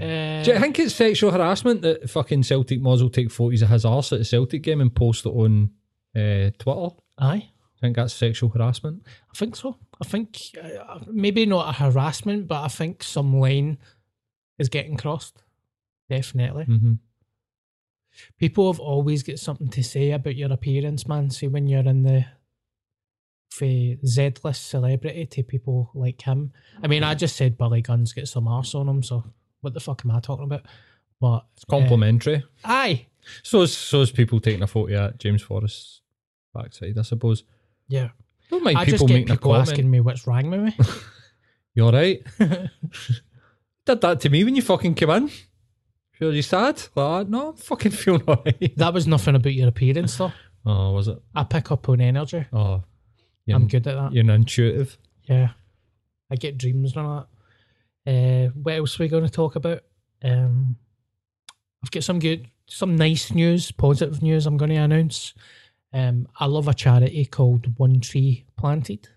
Uh, do you think it's sexual harassment that fucking Celtic Moz will take photos of his arse at a Celtic game and post it on uh, Twitter? aye, I think that's sexual harassment. I think so. I think uh, maybe not a harassment, but I think some line is getting crossed. Definitely. Mm-hmm. People have always got something to say about your appearance, man. See, when you're in the for Z-list celebrity to people like him. I mean, I just said Billy Gunn's got some arse on him, so what the fuck am I talking about? But It's complimentary. uh, aye, so is so is people taking a photo at James Forrest's backside, I suppose. yeah. Don't mind I just get making a people comment. asking me what's wrong with me. You alright? Did that to me when you fucking came in. Feel you sad? Like, no, I'm fucking feeling alright. that was nothing about your appearance, though. Oh, was it? I pick up on energy. Oh, you're, I'm good at that. You're intuitive. Yeah. I get dreams and all Uh, what else are we going to talk about? Um, I've got some good, some nice news, positive news. I'm going to announce. Um, I love a charity called One Tree Planted.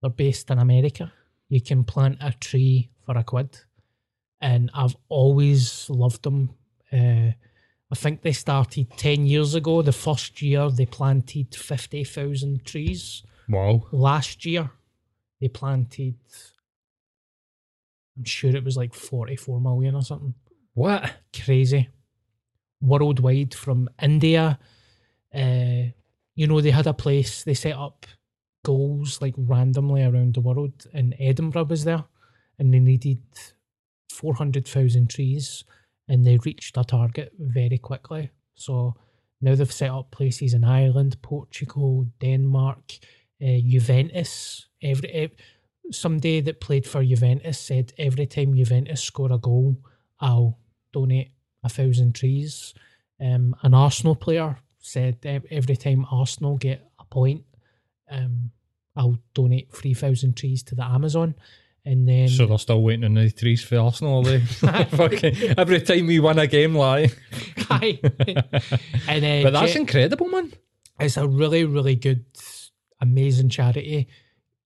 They're based in America. You can plant a tree for a quid, and I've always loved them. Uh, I think they started ten years ago. The first year they planted fifty thousand trees. Wow. Last year they planted. I'm sure it was like forty-four million or something What? crazy worldwide from India. Uh, you know, they had a place, they set up goals like randomly around the world, and Edinburgh was there, and they needed 400,000 trees, and they reached their target very quickly. So now they've set up places in Ireland, Portugal, Denmark, uh, Juventus. Every, ev somebody that played for Juventus said every time Juventus score a goal, I'll donate a thousand trees. Um, an Arsenal player said every time Arsenal get a point, um, I'll donate three thousand trees to the Amazon. And then So they're still waiting on the trees for Arsenal, are they? Fucking every time we win a game, like. Aye. and uh, But that's Je- incredible, man. it's a really, really good, amazing charity.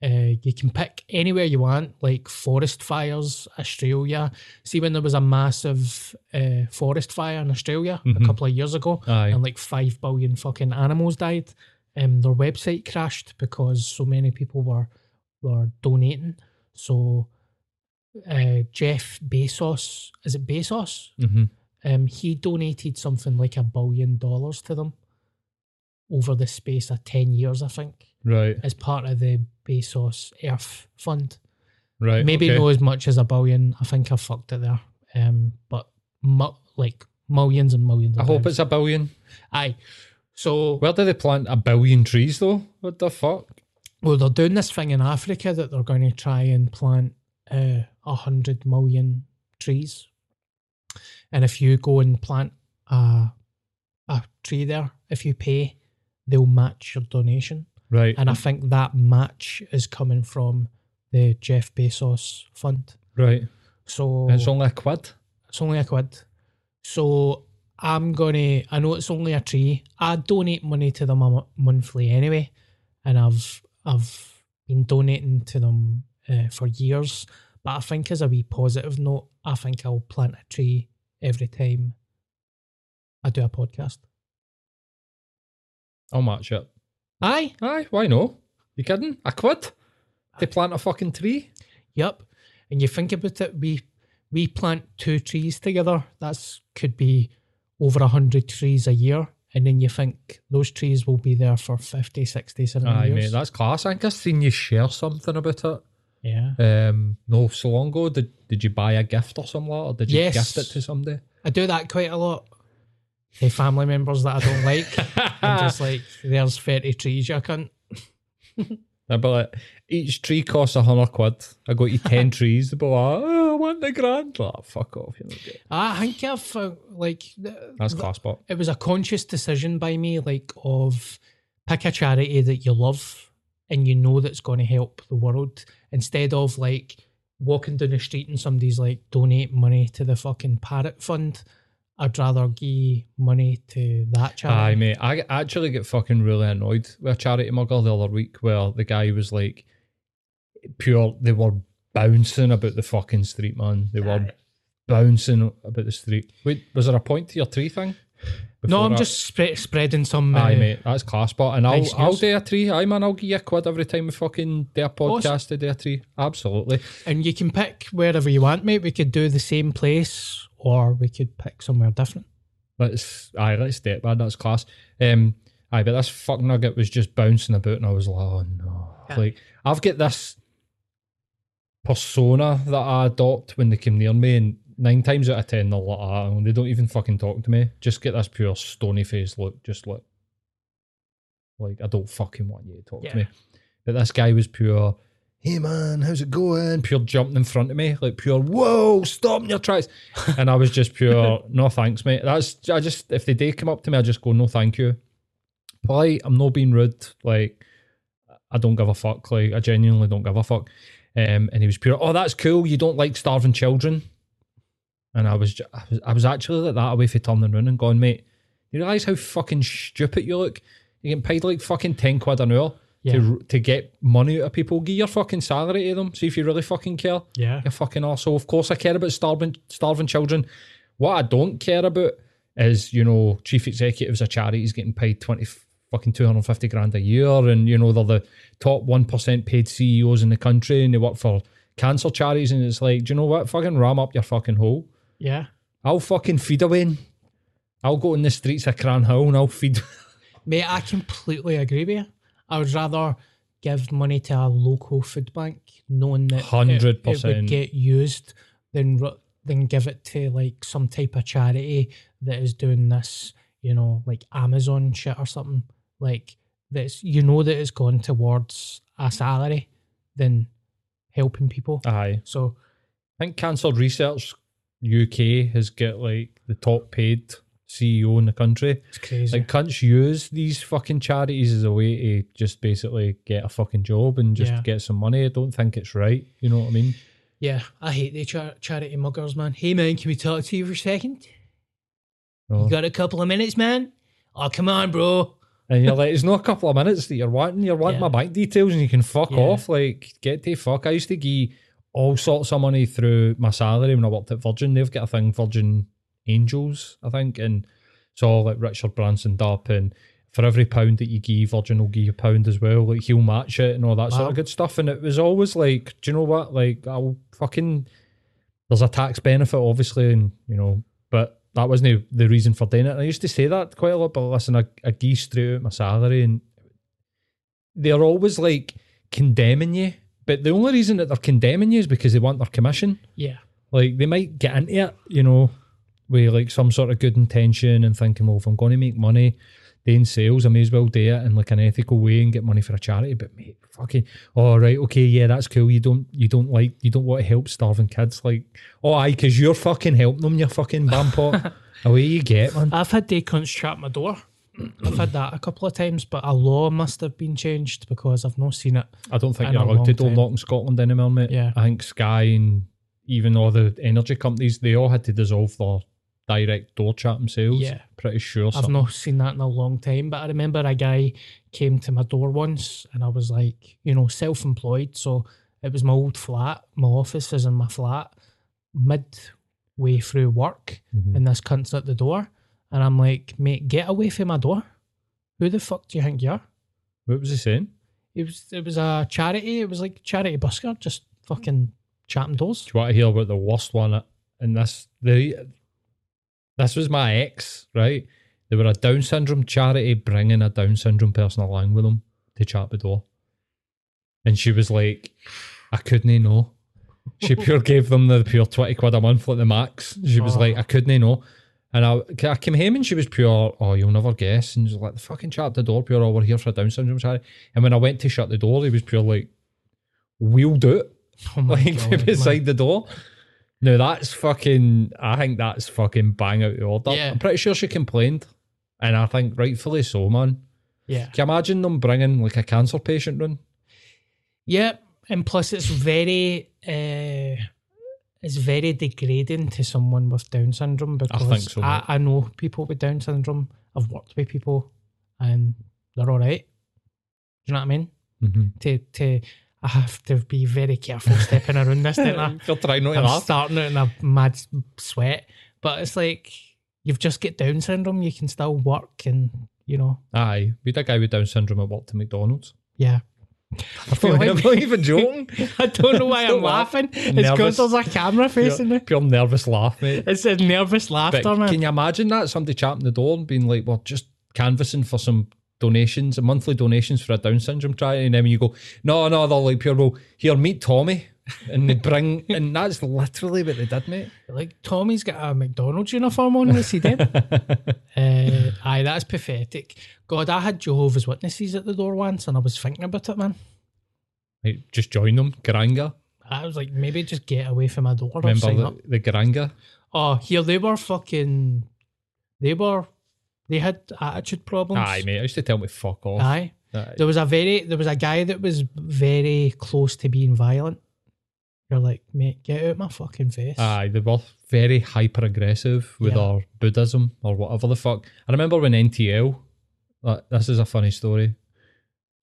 Uh, you can pick anywhere you want, like forest fires, Australia. See, when there was a massive uh, forest fire in Australia a couple of years ago, Aye. and like five billion fucking animals died, um, their website crashed because so many people were were donating. So, uh, Jeff Bezos, is it Bezos? Mm-hmm. um, he donated something like a billion dollars to them over the space of 10 years, I think, Right, as part of the Bezos Earth Fund. right. Maybe okay. not as much as a billion. I think I fucked it there. Um, but mu- like millions and millions I hope pounds. it's a billion. Aye. So, Where do they plant a billion trees, though? What the fuck? well, they're doing this thing in Africa that they're going to try and plant uh, a hundred million trees. And if you go and plant a, a tree there, if you pay, they'll match your donation. Right, And I think that match is coming from the Jeff Bezos fund. right. So It's only a quid. it's only a quid. So I'm gonna. I know it's only a tree. I donate money to them monthly anyway, and I've I've been donating to them uh, for years. But I think as a wee positive note, I think I'll plant a tree every time I do a podcast. I'll match it. Aye. Aye, why no? You kidding? A quid? They plant a fucking tree? Yep. And you think about it, we we plant two trees together. That's could be over a hundred trees a year. And then you think those trees will be there for 50, 60, 70 Aye, years. mate, that's class. I think I've seen you share something about it. yeah. Um, no, so long ago, did did you buy a gift or something like that? Or did you Yes. gift it to somebody? I do that quite a lot. To family members that I don't like. I'm just like, there's 30 trees, you cunt. I'd be like, each tree costs a hundred quid. I got you ten trees. They'd be like, oh, I want the grand. Like, fuck off, you know. I think I've, uh, like, th- That's th- class, but it was a conscious decision by me, like of pick a charity that you love and you know that's going to help the world instead of like walking down the street and somebody's like donate money to the fucking parrot fund. I'd rather give money to that Aye, charity. mate. I actually get fucking really annoyed with a charity muggle the other week where the guy was like, pure, they were bouncing about the fucking street, man. They were bouncing about the street. Wait, was there a point to your tree thing? no, I'm that? just spre- spreading some. Aye, uh, mate, that's class. But and I'll nice I'll do a tree. Aye, man, I'll give you a quid every time we fucking do a podcast to do a tree. Absolutely. And you can pick wherever you want, mate. We could do the same place or we could pick somewhere different. Let's aye, let's do it, man. That's class. Um, aye, but this fuck nugget was just bouncing about, and I was like, oh no. Like I've got this persona that I adopt when they come near me, and nine times out of ten they're like, ah, and they don't even fucking talk to me. Just get this pure stony face look, just look. Like I don't fucking want you to talk Yeah. to me. But this guy was pure. Hey man, how's it going? Pure jumping in front of me, like pure. Whoa, stop in your tracks! and I was just pure. no thanks, mate. That's I just if they do come up to me, I just go no, thank you. Polite. I'm not being rude. Like I don't give a fuck. Like I genuinely don't give a fuck. Um, and he was pure, oh, that's cool. You don't like starving children. And I was, I was, I was actually like that away for turning around and going, mate, you realise how fucking stupid you look? You're getting paid like fucking 10 quid an hour Yeah. to, to get money out of people. Give your fucking salary to them. See if you really fucking care. Yeah. You fucking arsehole. Of course I care about starving, starving children. What I don't care about is, you know, chief executives of charities getting paid 20 fucking 250 grand a year and, you know, they're the top 1% paid CEOs in the country and they work for cancer charities and it's like, do you know what? Fucking ram up your fucking hole. Yeah. I'll fucking feed away. I'll go in the streets of Cranhill and I'll feed. Mate, I completely agree with you. I would rather give money to a local food bank knowing that it- it, 100%. would get used than than give it to like some type of charity that is doing this, you know, like Amazon shit or something. Like that's you know that it's gone towards a salary than helping people. Aye. So I think Cancer Research UK has got like the top paid CEO in the country. it's crazy. Like cunts use these fucking charities as a way to just basically get a fucking job and just Yeah. get some money. I don't think it's right. You know what I mean? yeah, I hate the char- charity muggers, man. Hey man, can we talk to you for a second? No. You got a couple of minutes, man? Oh, come on, bro. And you're like, it's not a couple of minutes that you're wanting. You're wanting Yeah. my bank details and you can fuck Yeah. off. Like, get to fuck. I used to give all sorts of money through my salary when I worked at Virgin. They've got a thing, Virgin Angels, I think. And it's all like Richard Branson up and for every pound that you give, Virgin will give you a pound as well. Like he'll match it and all that sort of good stuff. And it was always like, do you know what? Like I'll fucking there's a tax benefit obviously and you know, but that wasn't the reason for doing it. And I used to say that quite a lot, but listen, I, I give straight out my salary and they're always like condemning you. But the only reason that they're condemning you is because they want their commission. Yeah. Like they might get into it, you know, with like some sort of good intention and thinking, well, if I'm going to make money doing sales, I may as well do it in like an ethical way and get money for a charity. But mate, fucking, all right, okay, yeah, that's cool. You don't, you don't like, you don't want to help starving kids. Like, oh, aye, because you're fucking helping them. You're fucking bampot. Away you get, man. I've had day cunts trap my door. I've had that a couple of times, but a law must have been changed because I've not seen it. I don't think in you're allowed to door time. knock in Scotland anymore, mate. Yeah. I think Sky and even all the energy companies, they all had to dissolve their direct door chat themselves. Yeah. Pretty sure. I've something. not seen that in a long time. But I remember a guy came to my door once and I was like, you know, self employed. So it was my old flat. My office is in my flat. Midway through work, Mhm. and this cunt's at the door. And I'm like, mate, get away from my door. Who the fuck do you think you are? What was he saying? It was it was a charity. It was like charity busker, just fucking chatting doors. Do you want to hear about the worst one? And this, the, this was my ex, right? They were a Down syndrome charity bringing a Down syndrome person along with them to chat the door. And she was like, I couldn't eh, know. She pure gave them the pure 20 quid a month, like the max. She was Oh. like, I couldn't eh, know. And I, I came home and she was pure, oh, you'll never guess. And she was like, the fucking chat the door, pure, oh, we're here for a Down syndrome charity. And when I went to shut the door, he was pure like, we'll do it Oh like god, beside man. the door. No, that's fucking. I think that's fucking bang out the order. Yeah. I'm pretty sure she complained, and I think rightfully so, man. Yeah, Can you imagine them bringing like a cancer patient in? yeah, and plus it's very, uh, it's very degrading to someone with Down syndrome because think so, I. I know people with Down syndrome. I've worked with people, and they're all right. Do you know what I mean? Mm-hmm. To to, I have to be very careful stepping around this. Don't I? You're trying not to I'm laugh. starting out in a mad sweat, but it's like you've just got Down syndrome. You can still work, and you know, Aye, we had a guy with Down syndrome at work to McDonald's. yeah. I feel like I'm not even joking. I don't know why I'm laugh. laughing. It's Nervous. because there's a camera facing me. pure nervous laugh, mate. It's a nervous But laughter, man. can you imagine that? Somebody chapping the door and being like, well, just canvassing for some donations, monthly donations for a Down syndrome charity. And then when you go, no, no, they're like, pure, well, here, meet Tommy. And they bring, and that's literally what they did, mate. Like Tommy's got a McDonald's uniform on. What's he doing? uh, aye, that's pathetic. God, I had Jehovah's Witnesses at the door once, and I was thinking about it, man. Like, just join them, Garanga. I was like, maybe just get away from my door. Remember the, up. the Garanga? Oh, here they were fucking. They were. They had attitude problems. Aye, mate. I used to tell me fuck off. Aye. Aye. There was a very there was a guy that was very close to being violent. You're like, mate, get out my fucking face. Aye, they were very hyper aggressive with Yeah. our Buddhism or whatever the fuck. I remember when NTL, uh, this is a funny story.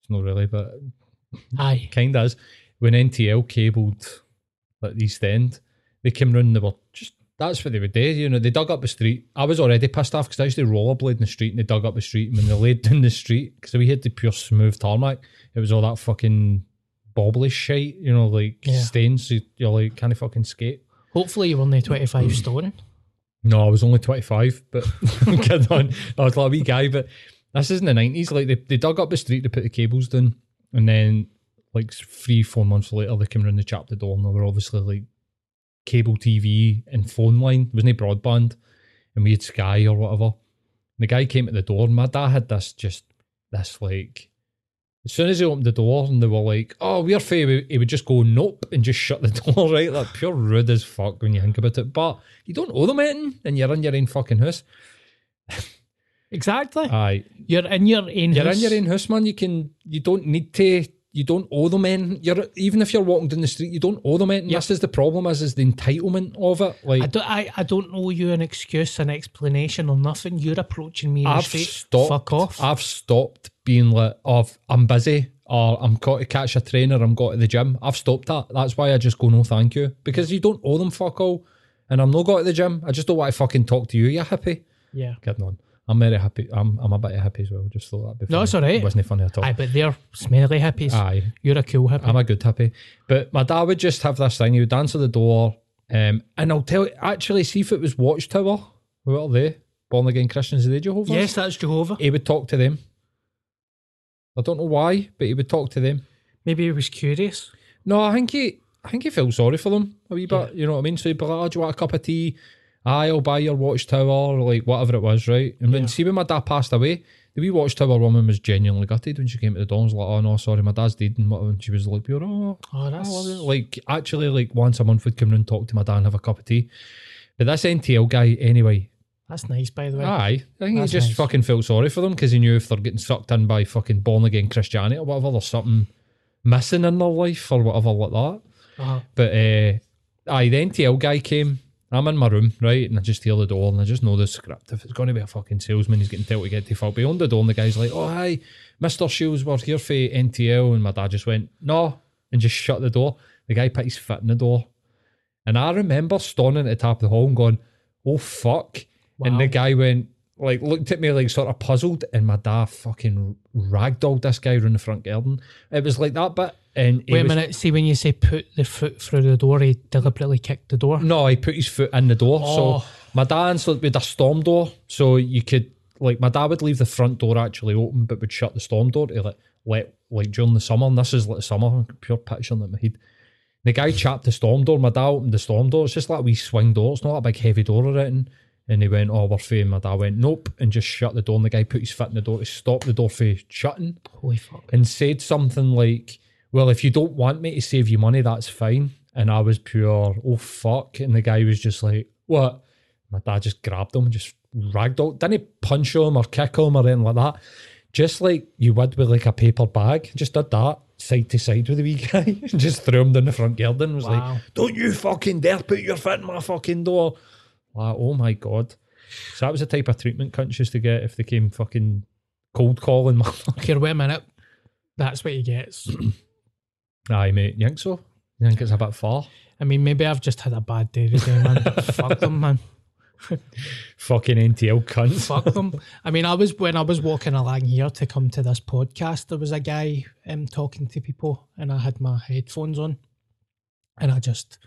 It's not really, but Aye. kind of is. When NTL cabled like the East End, they came round and they were just, that's what they would do. You know, they dug up the street. I was already pissed off because I used to rollerblade in the street and they dug up the street. And when they laid down the street, because we had the pure smooth tarmac, it was all that fucking bobbly shit, you know, like Yeah. stains. So you're like, can't fucking skate. Hopefully you weren't 25 stone. No, I was only 25, but kid on. I was like a wee guy, but this is in the 90s. Like, they, they dug up the street to put the cables down, and then, like, three, four months later, they came around the chap the door, and they were obviously like cable TV and phone line. There wasn't broadband, and we had Sky or whatever. And the guy came at the door, and my dad had this just, this like, as soon as he opened the door and they were like, oh, we're fair, he would just go, nope, and just shut the door, right? Like, pure rude as fuck when you think about it. But you don't owe them anything and you're in your own fucking house. Exactly. Aye. you're in your own You're house. in your own house, man. You can, you don't need to, you don't owe them anything. You're, even if you're walking down the street, you don't owe them anything. Yep. This is the problem, is, is the entitlement of it. Like, I don't, I, I don't owe you an excuse, an explanation, or nothing. You're approaching me I've stopped. Fuck off. I've stopped being like, oh, I'm busy or I'm got to catch a train or I'm got to the gym. I've stopped that. That's why I just go, no, thank you. Because you don't owe them fuck all. And I'm not got to the gym. I just don't want to fucking talk to you. You happy? yeah. Kidding on. I'm very happy. I'm, I'm a bit happy as well. Just thought that before. be No, it's all right. It wasn't funny at all. Aye, but they're smelly hippies. Aye. You're a cool hippie. I'm a good happy. But my dad would just have this thing. He would answer the door. Um, and I'll tell you, actually, see if it was Watchtower. What are they? Born again Christians. Are they Jehovah's? yes, that's Jehovah. He would talk to them. I don't know why, but he would talk to them. Maybe he was curious. No, I think he, I think he felt sorry for them a wee bit. You know what I mean? So he'd be like, oh, do you want a cup of tea? I'll buy your watchtower, or like whatever it was, right? And then see when my dad passed away, the wee watchtower woman was genuinely gutted when she came to the door. and was like, oh no, sorry, my dad's dead. And, and she was like, pure, oh, Oh, that's I love it. like actually, like once a month we'd come and talk to my dad and have a cup of tea. But this NTL guy, anyway, that's nice, by the way. Aye, I think That's he just nice. fucking felt sorry for them because he knew if they're getting sucked in by fucking born again Christianity or whatever, there's something missing in their life or whatever like that. Uh-huh. But uh, aye, the NTL guy came. I'm in my room, right, and I just hear the door, and I just know the script. If it's going to be a fucking salesman, he's getting told to get to fuck beyond the door, and the guy's like, "Oh hi, Mister Shields, we're here for NTL," and my dad just went, "No," and just shut the door. The guy put his foot in the door, and I remember standing at the top of the hall and going, "Oh fuck!" And the guy went, like, looked at me like sort of puzzled, and my dad fucking ragdolled this guy around the front garden. It was like that bit, and Wait a was- minute. See, when you say put the foot through the door, he deliberately kicked the door. No, he put his foot in the door. Oh. So my dad answered with a storm door, so you could like my dad would leave the front door actually open, but would shut the storm door to like let like during the summer. And this is like summer, pure picture in my head. The guy chapped the storm door. My dad opened the storm door. It's just like a wee swing door. It's not a big heavy door or anything. And he went, "Oh, we're fair." My dad went, "Nope," and just shut the door. And the guy put his foot in the door to stop the door from shutting Holy fuck. and said something like, "Well, if you don't want me to save you money, that's fine." And I was pure, "Oh fuck!" And the guy was just like, "What?" My dad just grabbed him and just ragdolled. Didn't he punch him or kick him or anything like that? Just like you would with like a paper bag. Just did that side to side with the wee guy and just threw him down the front garden. Was Wow. like, "Don't you fucking dare put your foot in my fucking door!" Like, oh my god. So that was the type of treatment cunts used to get if they came fucking cold calling my Here, wait a minute. That's what he gets. Aye, mate. You think so? You think it's a bit far? I mean, maybe I've just had a bad day today, man. Fuck them, man. Fucking NTL cunts. Fuck them. I mean, I was when I was walking along here to come to this podcast. There was a guy um, talking to people, and I had my headphones on, and I just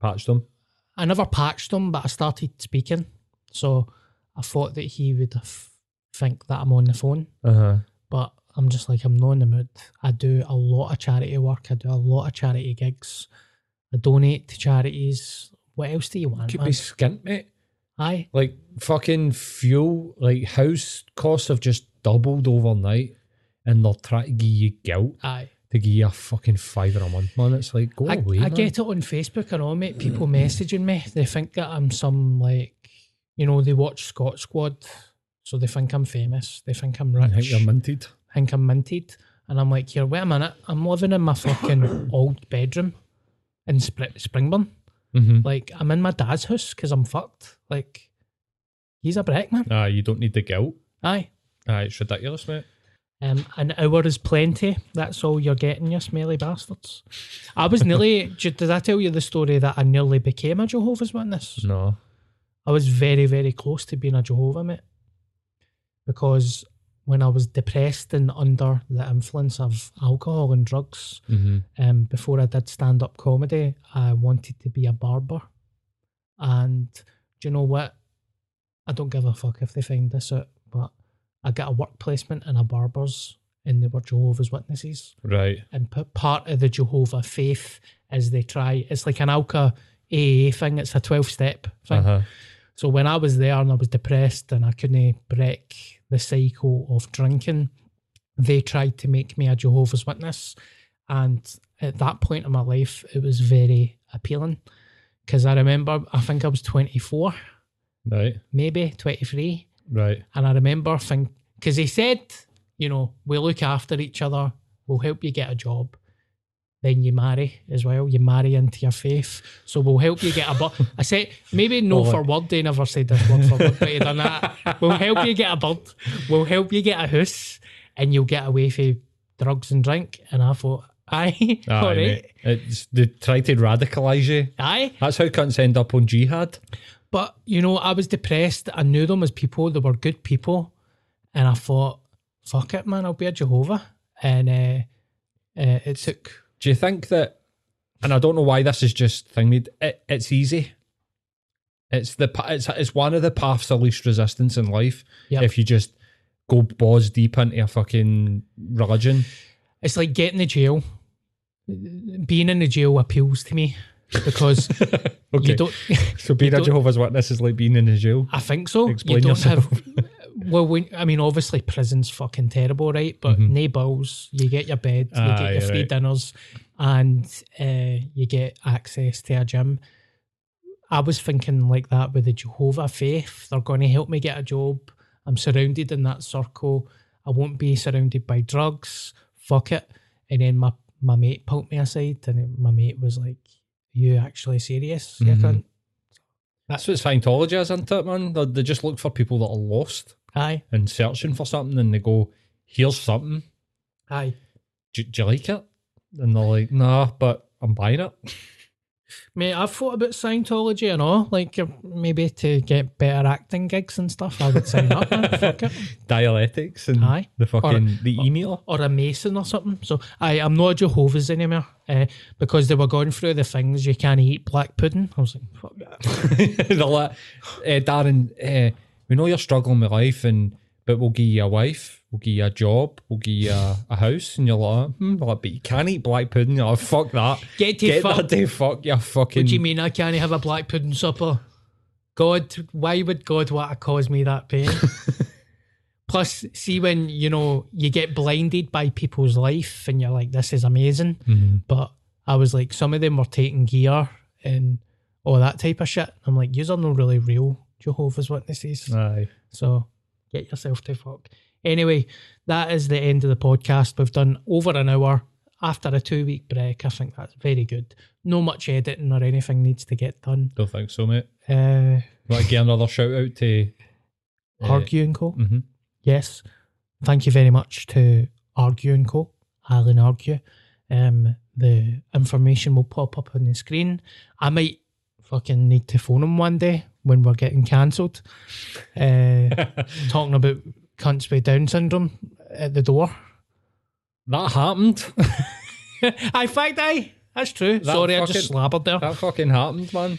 Patched them. I never patched them, but I started speaking, so I thought that he would f- think that I'm on the phone. Uh huh. But I'm just like I'm not in the mood. I do a lot of charity work. I do a lot of charity gigs. I donate to charities. What else do you want? Could man? be skint, mate. Aye. Like fucking fuel, like house costs have just doubled overnight, and they're trying to give you guilt Aye. to give you a fucking fiver a month, man. It's like go I, away, I man. get it on Facebook and all, mate. People messaging me. They think that I'm some like, you know, they watch Scot Squad, so they think I'm famous. They think I'm rich. I think you're minted. Think I'm minted. And I'm like, here, wait a minute. I'm living in my fucking old bedroom. in Spr- Springburn. Mm-hmm. Like I'm in my dad's house because I'm fucked. Like he's a brick man. Ah, you don't need the guilt. Aye. Ah, it's ridiculous, mate. Um, an hour is plenty. That's all you're getting, you smelly bastards. I was nearly. did did I tell you the story that I nearly became a Jehovah's Witness? No. I was very, very close to being a Jehovah, mate. Because when I was depressed and under the influence of alcohol and drugs, Mm-hmm. um, before I did stand up comedy, I wanted to be a barber. And do you know what? I don't give a fuck if they find this out, but I got a work placement in a barber's and they were Jehovah's Witnesses. Right. And part of the Jehovah faith is they try, it's like an Alka AA thing, it's a 12 step thing. Uh-huh. So when I was there and I was depressed and I couldn't break the cycle of drinking, they tried to make me a Jehovah's Witness. And at that point in my life, it was very appealing because I remember, I think I was 24, Right. maybe 23. Right. And I remember think because they said, you know, we look after each other, we'll help you get a job. Then you marry as well. You marry into your faith. So we'll help you get a bird. I said maybe no Oh, for word. They never said this word for word, but he done that. We'll help you get a bird. We'll help you get a house, and you'll get away from drugs and drink. And I thought, aye, Aye, all right. It's they try to radicalise you. aye. That's how cunts end up on jihad. But you know, I was depressed. I knew them as people; they were good people, and I thought, "Fuck it, man! I'll be a Jehovah." And uh, uh, it took. Do you think that? And I don't know why this is just thing. It, it's easy. It's the it's it's one of the paths of least resistance in life. Yep. If you just go balls deep into a fucking religion. It's like getting the jail. Being in the jail appeals to me because Okay. you don't. So being a Jehovah's Witness is like being in a jail. I think so. Explain you don't yourself. have. Well, when, I mean, obviously, prison's fucking terrible, right? But no bills, you get your bed, you Mm-hmm. Get your free right. dinners, and uh, you get access to a gym. I was thinking like that with the Jehovah faith. They're going to help me get a job. I'm surrounded in that circle. I won't be surrounded by drugs. Fuck it. And then my, my mate pulled me aside, and my mate was like, "You actually serious? Mhm. cunt?" That's what Scientology is, isn't it, man? They just look for people that are lost Aye, and searching for something, and they go, "Here's something. aye. Do, do you like it?" And they're like, "Nah, but I'm buying it." Mate, I've thought about Scientology and all, like uh, maybe to get better acting gigs and stuff. I would sign up, man. Fuck it. Dianetics and Aye. the fucking the E-meter. Or a Mason or something. So I, I'm not a Jehovah's anymore uh, because they were going through the things you can't eat black pudding. I was like, fuck that. They're like, eh, Darren, eh, we know you're struggling with life, and but we'll give you a wife, we'll give you a job, we'll give you a, a house, and you're like, hmm, like, but you can't eat black pudding. You're like, fuck that. Get to Get fuck. that day, fuck your fucking. What do you mean I can't have a black pudding supper? God, why would God want to cause me that pain? Plus, see when you know you get blinded by people's life and you're like, this is amazing. Mhm. But I was like, some of them were taking gear and all that type of shit. I'm like, yous are not really real Jehovah's Witnesses. Aye. So get yourself to fuck. Anyway, that is the end of the podcast. We've done over an hour after a two week break. I think that's very good. No much editing or anything needs to get done. Don't think so, mate. Uh, Want to give another shout out to uh, Argue and Co. mhm. Yes. Thank you very much to Argue and Co. Alan Argue. Um, the information will pop up on the screen. I might fucking need to phone him one day when we're getting cancelled. Uh, talking about cunts with Down syndrome at the door. That happened. I fact I. That's true. That Sorry, I just fucking- slabbered there. that fucking happened, man.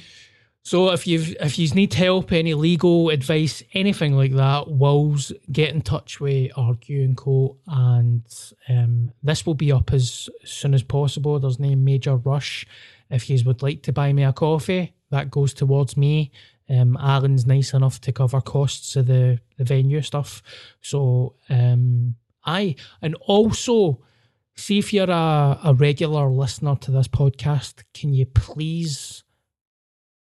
So if you've if you need help, any legal advice, anything like that, Wills get in touch with Argue and Co. And um, this will be up as soon as possible. There's no major rush. If you would like to buy me a coffee, that goes towards me. Um, Alan's nice enough to cover costs of the, the venue stuff. So um, aye, and also see if you're a, a regular listener to this podcast, can you please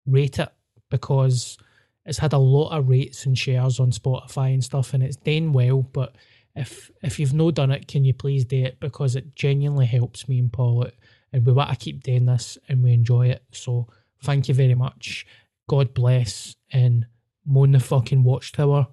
rate it because it's had a lot of rates and shares on Spotify and stuff, and it's done well. But if if you've no done it, can you please do it because it genuinely helps me and Paul and we want to keep doing this and we enjoy it. So thank you very much. God bless and moan the fucking watchtower.